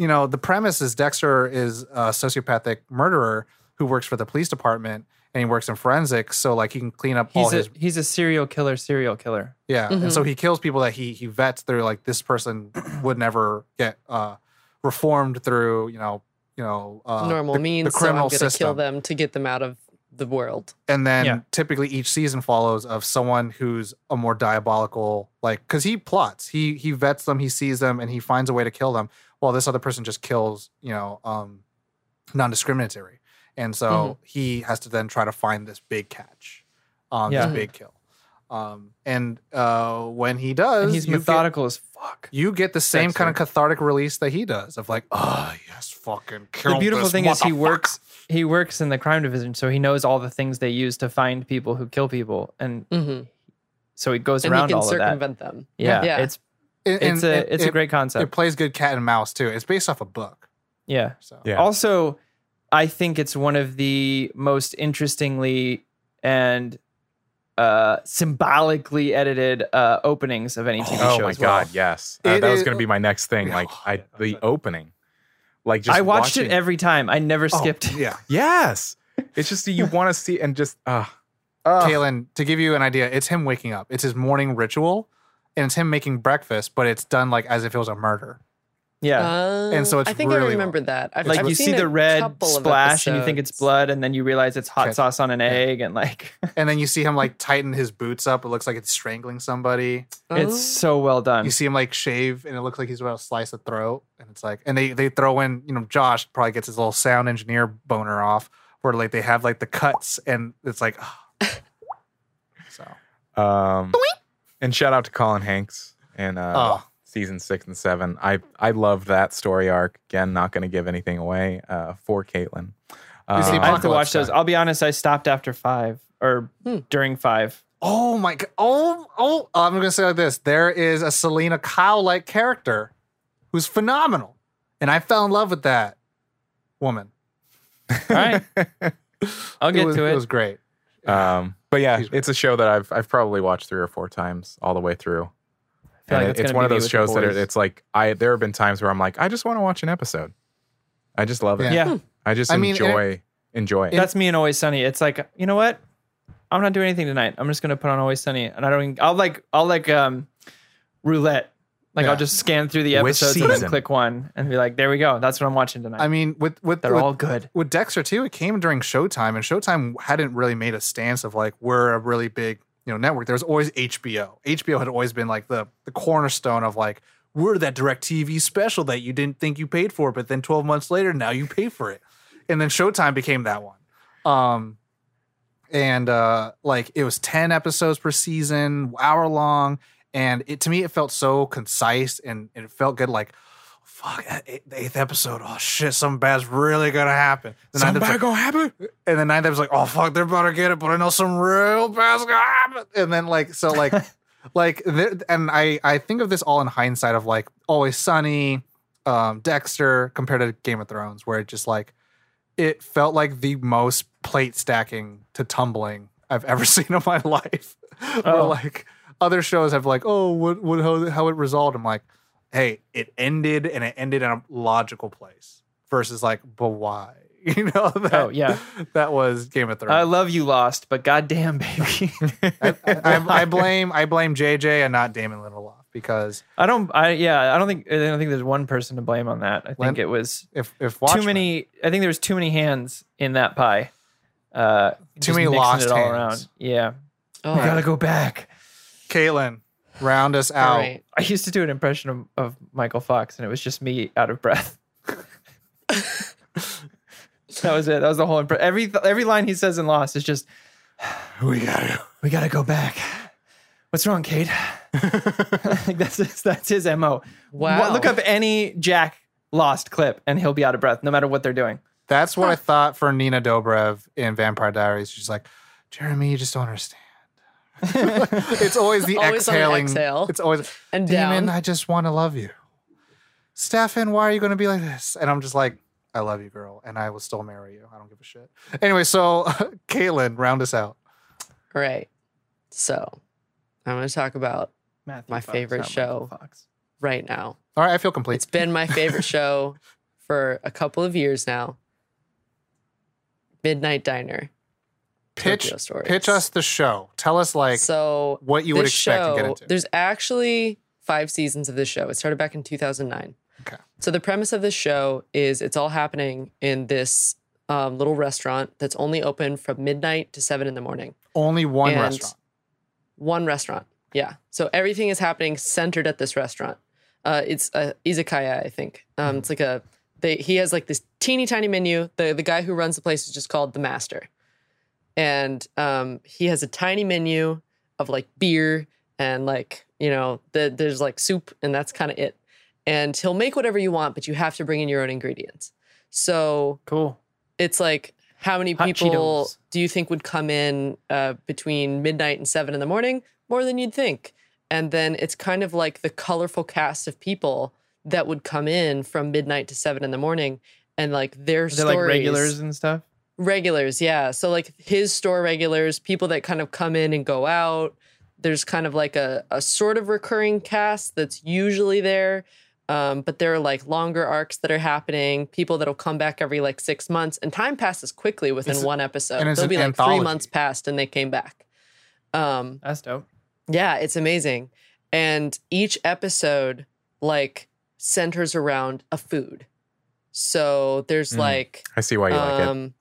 you know the premise is Dexter is a sociopathic murderer who works for the police department and he works in forensics, so like he can clean up all He's a his he's a serial killer, serial killer. Yeah, and Mhm. so he kills people that he he vets through like this person (clears throat) would never get uh reformed through you know you know uh, normal the, means. the so I'm criminal gonna system, kill them to get them out of the world. and then Yeah. typically each season follows of someone who's a more diabolical like because he plots he he vets them he sees them and he finds a way to kill them while this other person just kills you know um non-discriminatory and so Mhm. he has to then try to find this big catch um Yeah. this big kill um and uh when he does And he's you get- methodical as fuck. you get the same kind of cathartic release that he does of like, oh yes, fucking kill the beautiful this thing is he works he works in the crime division, so he knows all the things they use to find people who kill people, and hmm so he goes And he around can all of that. circumvent them. Yeah, Yeah. it's And- it's a it- it's a it- great It plays good cat and mouse too. It's based off a book. yeah. So Yeah. Also, I think it's one of the most interestingly and uh, symbolically edited uh, openings of any TV oh show. Oh my as well. god, yes, Uh, It that was going to be my next thing. Like I, the opening, like just I watched watching- it every time. I never Oh, skipped. yeah. (laughs) Yes, it's just you (laughs) want to see and just uh, uh Caitlin, to give you an idea, it's him waking up. It's his morning ritual, and it's him making breakfast, but it's done like as if it was a murder. Yeah. Uh, And so it's I think really I remember that. I've, like I've you see the red splash and you think it's blood, and then you realize it's hot Okay. sauce on an egg, and like (laughs) And then you see him like tighten his boots up. It looks like it's strangling somebody. it's Oh. so well done. You see him like shave, and it looks like he's about to slice a throat. And it's like, and they they throw in, you know, Josh probably gets his little sound engineer boner off, where like they have like the cuts, and it's like, (sighs) (sighs) so Um, and shout out to Colin Hanks in uh, Oh. season six and seven. I I loved that story arc. Again, not going to give anything away uh, for Caitlin. You see Um, I have to watch those. I'll be honest, I stopped after five or Hmm. during five. Oh my god! Oh, oh! I'm gonna say like this: there is a Selina Kyle like character who's phenomenal, and I fell in love with that woman. All right, (laughs) I'll get it was, to it. It was great. um, but yeah, it's a show that I've I've probably watched three or four times all the way through. And like it- it's it's one of those shows that it, it's like I there have been times where I'm like I just want to watch an episode. I just love it. yeah, I just I mean, and it- enjoy enjoy it. that's me and Always Sunny. It's like you know what? I'm not doing anything tonight. I'm just gonna put on Always Sunny, and I don't. Even, I'll like I'll like um roulette. Like Yeah. I'll just scan through the episodes and then click one and be like, there we go. That's what I'm watching tonight. I mean, with with They're with, all good. with Dexter too. It came during Showtime, and Showtime hadn't really made a stance of like we're a really big you know network. There was always HBO. HBO had always been like the the cornerstone of like we're that direct TV special that you didn't think you paid for, but then 12 months later now you pay for it. And then Showtime became that one. Um and uh like it was 10 episodes per season, hour long, and it to me it felt so concise and, and it felt good like fuck eight- the eighth episode. Oh shit, something bad's really gonna happen. The ninth Something episode- bad gonna happen. and the ninth episode was like, oh fuck, they're about to get it, but I know some real bad's gonna happen. And then like so like (laughs) like there, and I I think of this all in hindsight of like Always Sunny, um, Dexter compared to Game of Thrones, where it just like it felt like the most plate stacking to tumbling I've ever (laughs) seen in my life. Where Oh. like other shows have like, oh, what what how, how it resolved. I'm like, hey, it ended and it ended in a logical place. Versus like, but why? (laughs) You know that, Oh, yeah. that was Game of Thrones. I love you, Lost, but goddamn, baby, (laughs) I, I, I blame I blame JJ and not Damon Lindelof because I don't. I yeah, I don't think. I don't think there's one person to blame on that. I think Len- it was if if too many. I think there was too many hands in that pie. Uh, Too many mixing lost it all hands. around. Yeah, Oh, we gotta go back. Caitlin, round us out. right. I used to do an impression of, of Michael Fox, and it was just me out of breath. (laughs) that was it. That was the whole impression. Every every line he says in Lost is just, (sighs) We gotta "We gotta go back." What's wrong, Kate? like (laughs) (laughs) that's his, that's his mo. Wow. Look up any Jack Lost clip, and he'll be out of breath, no matter what they're doing. That's what I thought for Nina Dobrev in Vampire Diaries. She's like, Jeremy, you just don't understand. (laughs) it's always the Always on the exhaling. exhale. It's always And Damon, down. I just want to love you. Stefan, why are you going to be like this? And I'm just like, I love you, girl, and I will still marry you. I don't give a shit. Anyway, so (laughs) Caitlin, round us out. All right. So I'm going to talk about Matthew My Fox, favorite show. Fox. right now. All right, I feel complete. It's been my favorite (laughs) show for a couple of years now. Midnight Diner. Pitch pitch us the show. Tell us like so what you would expect to get show- into. There's actually five seasons of this show. It started back in 2009. Okay. So the premise of this show is it's all happening in this um, little restaurant that's only open from midnight to seven in the morning. Only one and- restaurant. One restaurant. Yeah. So everything is happening centered at this restaurant. Uh, it's a izakaya, I think. Um, It's like a they. He has like this teeny tiny menu. The the guy who runs the place is just called the master, and um, he has a tiny menu of like beer and like you know the, there's like soup and that's kind of it. And he'll make whatever you want, but you have to bring in your own ingredients. So Cool. it's like how many Hot people Cheetos. do you think would come in uh, between midnight and seven in the morning? More than you'd think. And then it's kind of like the colorful cast of people that would come in from midnight to seven in the morning, and like their Is there stories. like regulars and stuff? Regulars, yeah. So like his store regulars, people that kind of come in and go out. There's kind of like a, a sort of recurring cast that's usually there. Um, but there are like longer arcs that are happening, people that'll come back every like six months, and time passes quickly within It's- one episode. and it's There'll an be like anthology. three months passed and they came back. Um, That's dope. yeah, it's amazing. And each episode like centers around a food. So there's Mm. like I see why you like it.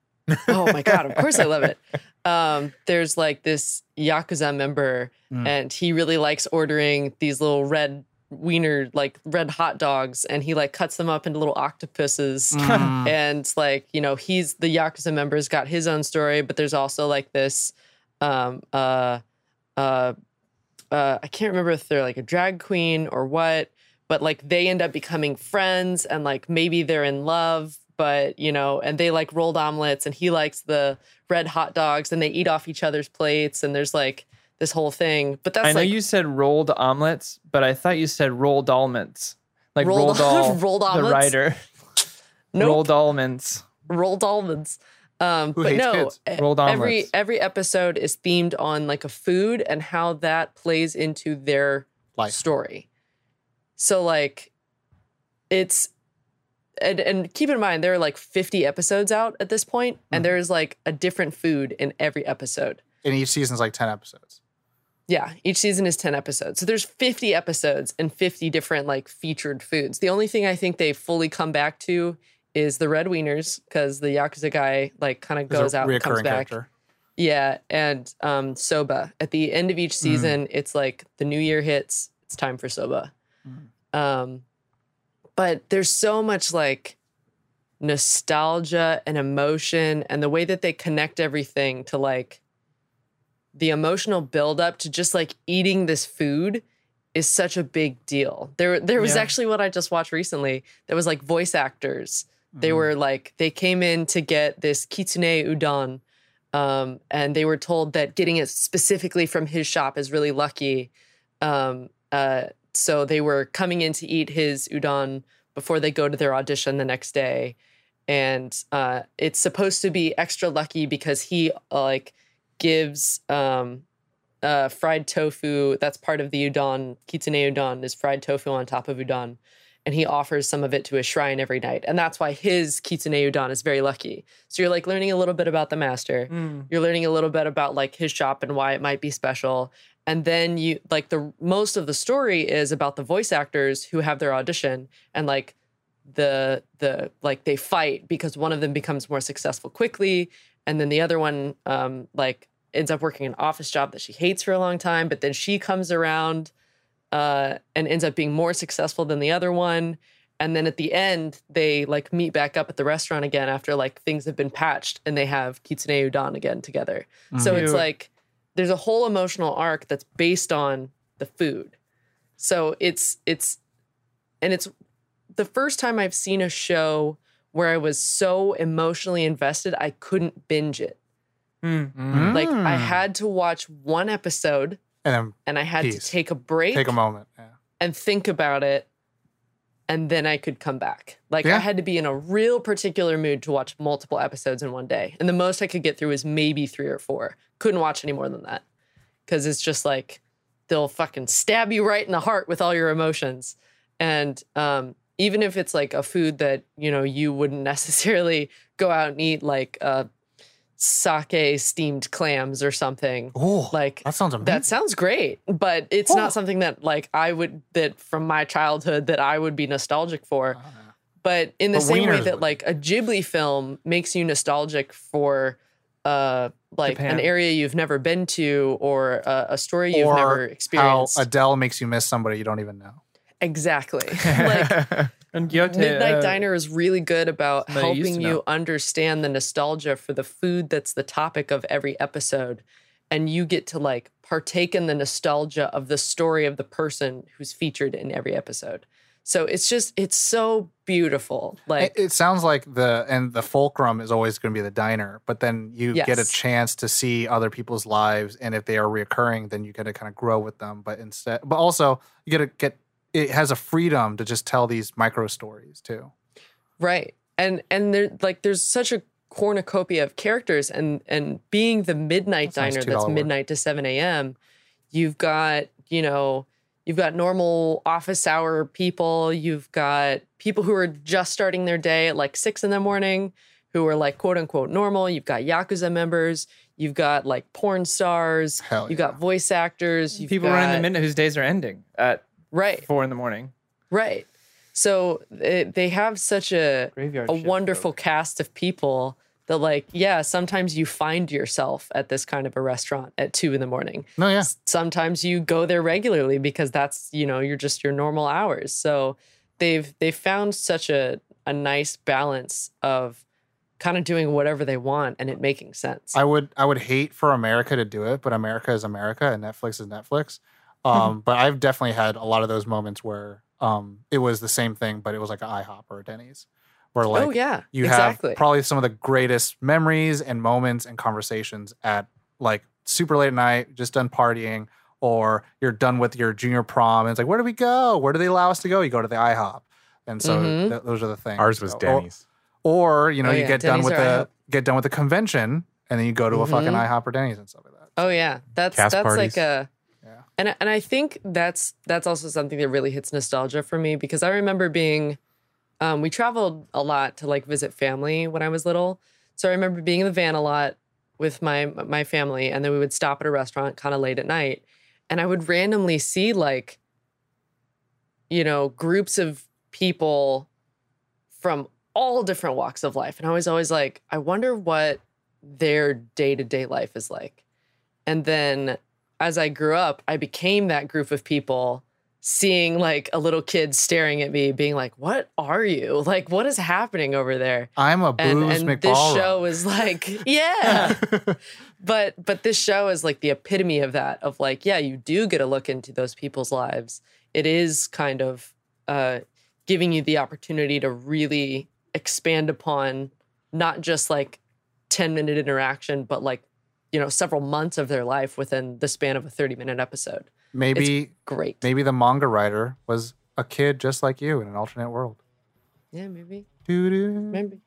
Oh my god, of course I love it. (laughs) Um, there's like this yakuza member, Mm. and he really likes ordering these little red wiener, like red hot dogs, and he like cuts them up into little octopuses. (laughs) Mm. And like you know, he's the yakuza member's got his own story, but there's also like this, um, uh, uh, uh, I can't remember if they're like a drag queen or what, but like they end up becoming friends and like maybe they're in love, but you know, and they like rolled omelets and he likes the red hot dogs and they eat off each other's plates and there's like this whole thing. But that's I know like you said rolled omelets, but I thought you said rolled almonds. Like Rolled- rolled (laughs) all rolled the omelets? writer. nope, Rolled almonds. rolled almonds. Um, Who but hates no, kids? Rolled every every episode is themed on like a food and how that plays into their Life. story. So like it's and and keep in mind there are like 50 episodes out at this point and Mhm. there's like a different food in every episode. And each season's like 10 episodes. Yeah, each season is 10 episodes. So there's 50 episodes and 50 different like featured foods. The only thing I think they fully come back to is the red wieners because the yakuza guy like kind of goes out and comes reoccurring back. character. Yeah, and um, soba. At the end of each season, it's like the new year hits. It's time for soba. Um, but there's so much like nostalgia and emotion, and the way that they connect everything to like the emotional buildup to just like eating this food is such a big deal. There, there was Yeah. actually what I just watched recently. There was like voice actors. Mm. They were like they came in to get this kitsune udon, um, and they were told that getting it specifically from his shop is really lucky. Um, uh, so they were coming in to eat his udon before they go to their audition the next day, and uh, it's supposed to be extra lucky because he uh, like gives um, uh, fried tofu. That's part of the udon. Kitsune udon is fried tofu on top of udon and he offers some of it to his shrine every night. And that's why his kitsune udon is very lucky. So you're like learning a little bit about the master. Mm. You're learning a little bit about like his shop and why it might be special. And then you like the most of the story is about the voice actors who have their audition and like the the like they fight because one of them becomes more successful quickly and then the other one um like ends up working an office job that she hates for a long time but then she comes around uh, and ends up being more successful than the other one. And then at the end, they like meet back up at the restaurant again after like things have been patched and they have kitsune udon again together. So it's like there's a whole emotional arc that's based on the food. So it's it's and it's the first time I've seen a show where I was so emotionally invested I couldn't binge it. Mm. Mm. Like I had to watch one episode and then and I had to take a break take a moment. Yeah. and think about it and then I could come back. Like Yeah. I had to be in a real particular mood to watch multiple episodes in one day. And the most I could get through was maybe 3 or 4. Couldn't watch any more than that. Cuz it's just like they'll fucking stab you right in the heart with all your emotions. And um even if it's like a food that, you know, you wouldn't (laughs) necessarily go out and eat like uh sake steamed clams or something. Oh, Like that sounds amazing. that sounds great, but it's Oh. not something that like I would that from my childhood that I would be nostalgic for. But in the But same way that would. like a Ghibli film makes you nostalgic for uh like Japan. an area you've never been to or a, a story you've or never how experienced. Adele makes you miss somebody you don't even know. Exactly. (laughs) like (laughs) And Gyote, Midnight uh, Diner is really good about somebody I used helping you understand the nostalgia for the food that's the topic of every episode. And you get to like partake in the nostalgia of the story of the person who's featured in every episode. So it's just, it's so beautiful. Like, it, it sounds like the and the fulcrum is always going to be the diner, but then you get a chance to see other people's lives, and if they are reoccurring, then you get to kind of grow with them. But instead, but also you get to get it has a freedom to just tell these micro stories too. Right. And and there like there's such a cornucopia of characters and and being the midnight That's diner that's $2 word. midnight to 7 a.m. You've got, you know, you've got normal office hour people, you've got people who are just starting their day at like six in the morning, who are like quote unquote normal. You've got Yakuza members, you've got like porn stars, Hell you've yeah. got voice actors, you've people got, running the minute whose days are ending at Right. four in the morning. Right. So it, they have such a Graveyard a shift wonderful cast of people that like yeah sometimes you find yourself at this kind of a restaurant at two in the morning No, yeah. sometimes you go there regularly because that's you know you're just your normal hours so they've they've found such a a nice balance of kind of doing whatever they want and it making sense I would I would hate for America to do it, but America is America and Netflix is Netflix. Mm-hmm. Um, (laughs) but I've definitely had a lot of those moments where um, it was the same thing, but it was like an IHOP or a Denny's, where like oh yeah you exactly have probably some of the greatest memories and moments and conversations at like super late at night, just done partying, or you're done with your junior prom, and it's like, where do we go? Where do they allow us to go? You go to the IHOP, and so Mhm. th- those are the things. Ours was So- Denny's. Or, you know, Oh, you yeah, get done with the IHOP. get done with the convention, and then you go to a fucking Mhm. IHOP or Denny's and stuff like that. Oh yeah, that's Cast that's parties. like a, Yeah. And and I think that's that's also something that really hits nostalgia for me because I remember being, um, we traveled a lot to like visit family when I was little, so I remember being in the van a lot with my my family, and then we would stop at a restaurant kind of late at night, and I would randomly see like, you know, groups of people from all different walks of life, and I was always like, I wonder what their day to day life is like. And then as I grew up, I became that group of people seeing like a little kid staring at me, being like, What are you? Like, what is happening over there? I'm a And, booze and McBallroom. this show is like, (laughs) yeah. (laughs) but but this show is like the epitome of that, of like, yeah, you do get a look into those people's lives. It is kind of uh, giving you the opportunity to really expand upon not just like 10 minute interaction, but like, you know, several months of their life within the span of a 30 minute episode. maybe Great. maybe the manga writer was a kid just like you in an alternate world. Yeah, maybe. Doo-doo. Maybe.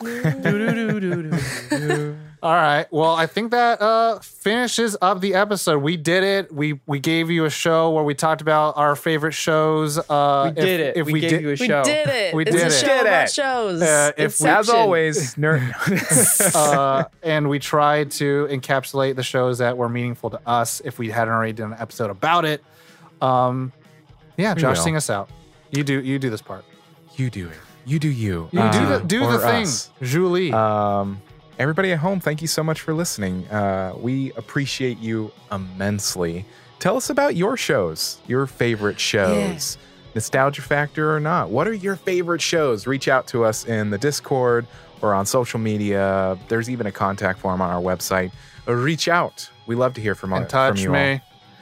(laughs) All right. Well, I think that uh, finishes up the episode. We did it. We we gave you a show where we talked about our favorite shows. Uh, We did it. If we, we, gave did, you a show. We show. did it. We it's did a it. show Did about it. shows. Uh, if- As always, nerd. (laughs) (laughs) uh, and we tried to encapsulate the shows that were meaningful to us. If we hadn't already done an episode about it, um, yeah, Josh, sing us out. You do you do this part. you do it. You do you. You do Uh, the do the thing, us. Julie. Um, everybody at home, thank you so much for listening. Uh, we appreciate you immensely. Tell us about your shows, your favorite shows, nostalgia factor or not. What are your favorite shows? Reach out to us in the Discord or on social media. There's even a contact form on our website. Uh, Reach out. We love to hear from, and from touch you all. me.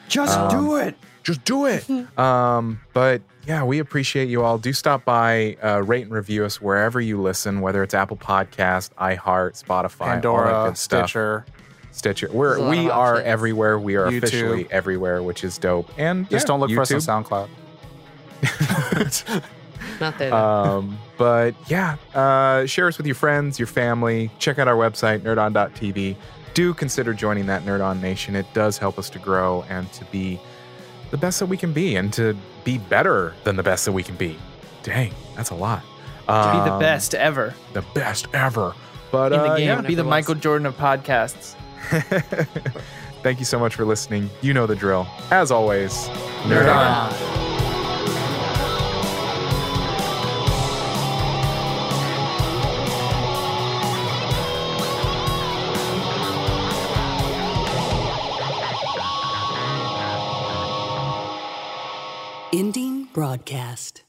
Just Um, do it. just do it. (laughs) um, but yeah, we appreciate you all. Do stop by, uh, rate and review us wherever you listen, whether it's Apple Podcast, iHeart, Spotify, all that Pandora, good stuff. Stitcher. Stitcher. We're There's a lot we are options. everywhere. We are YouTube. officially everywhere, which is dope. And Just yeah, don't look for us on SoundCloud. (laughs) Not there. um, but yeah, uh, share us with your friends, your family. Check out our website, nerdon.tv. Do consider joining that Nerd On Nation. It does help us to grow and to be the best that we can be and to be better than the best that we can be. Dang, that's a lot. To be the Um, best ever The best ever. But in the uh, game. yeah. Be the. Michael Jordan of podcasts. (laughs) Thank you so much for listening. You know the drill. As always, Nerd on. Ending broadcast.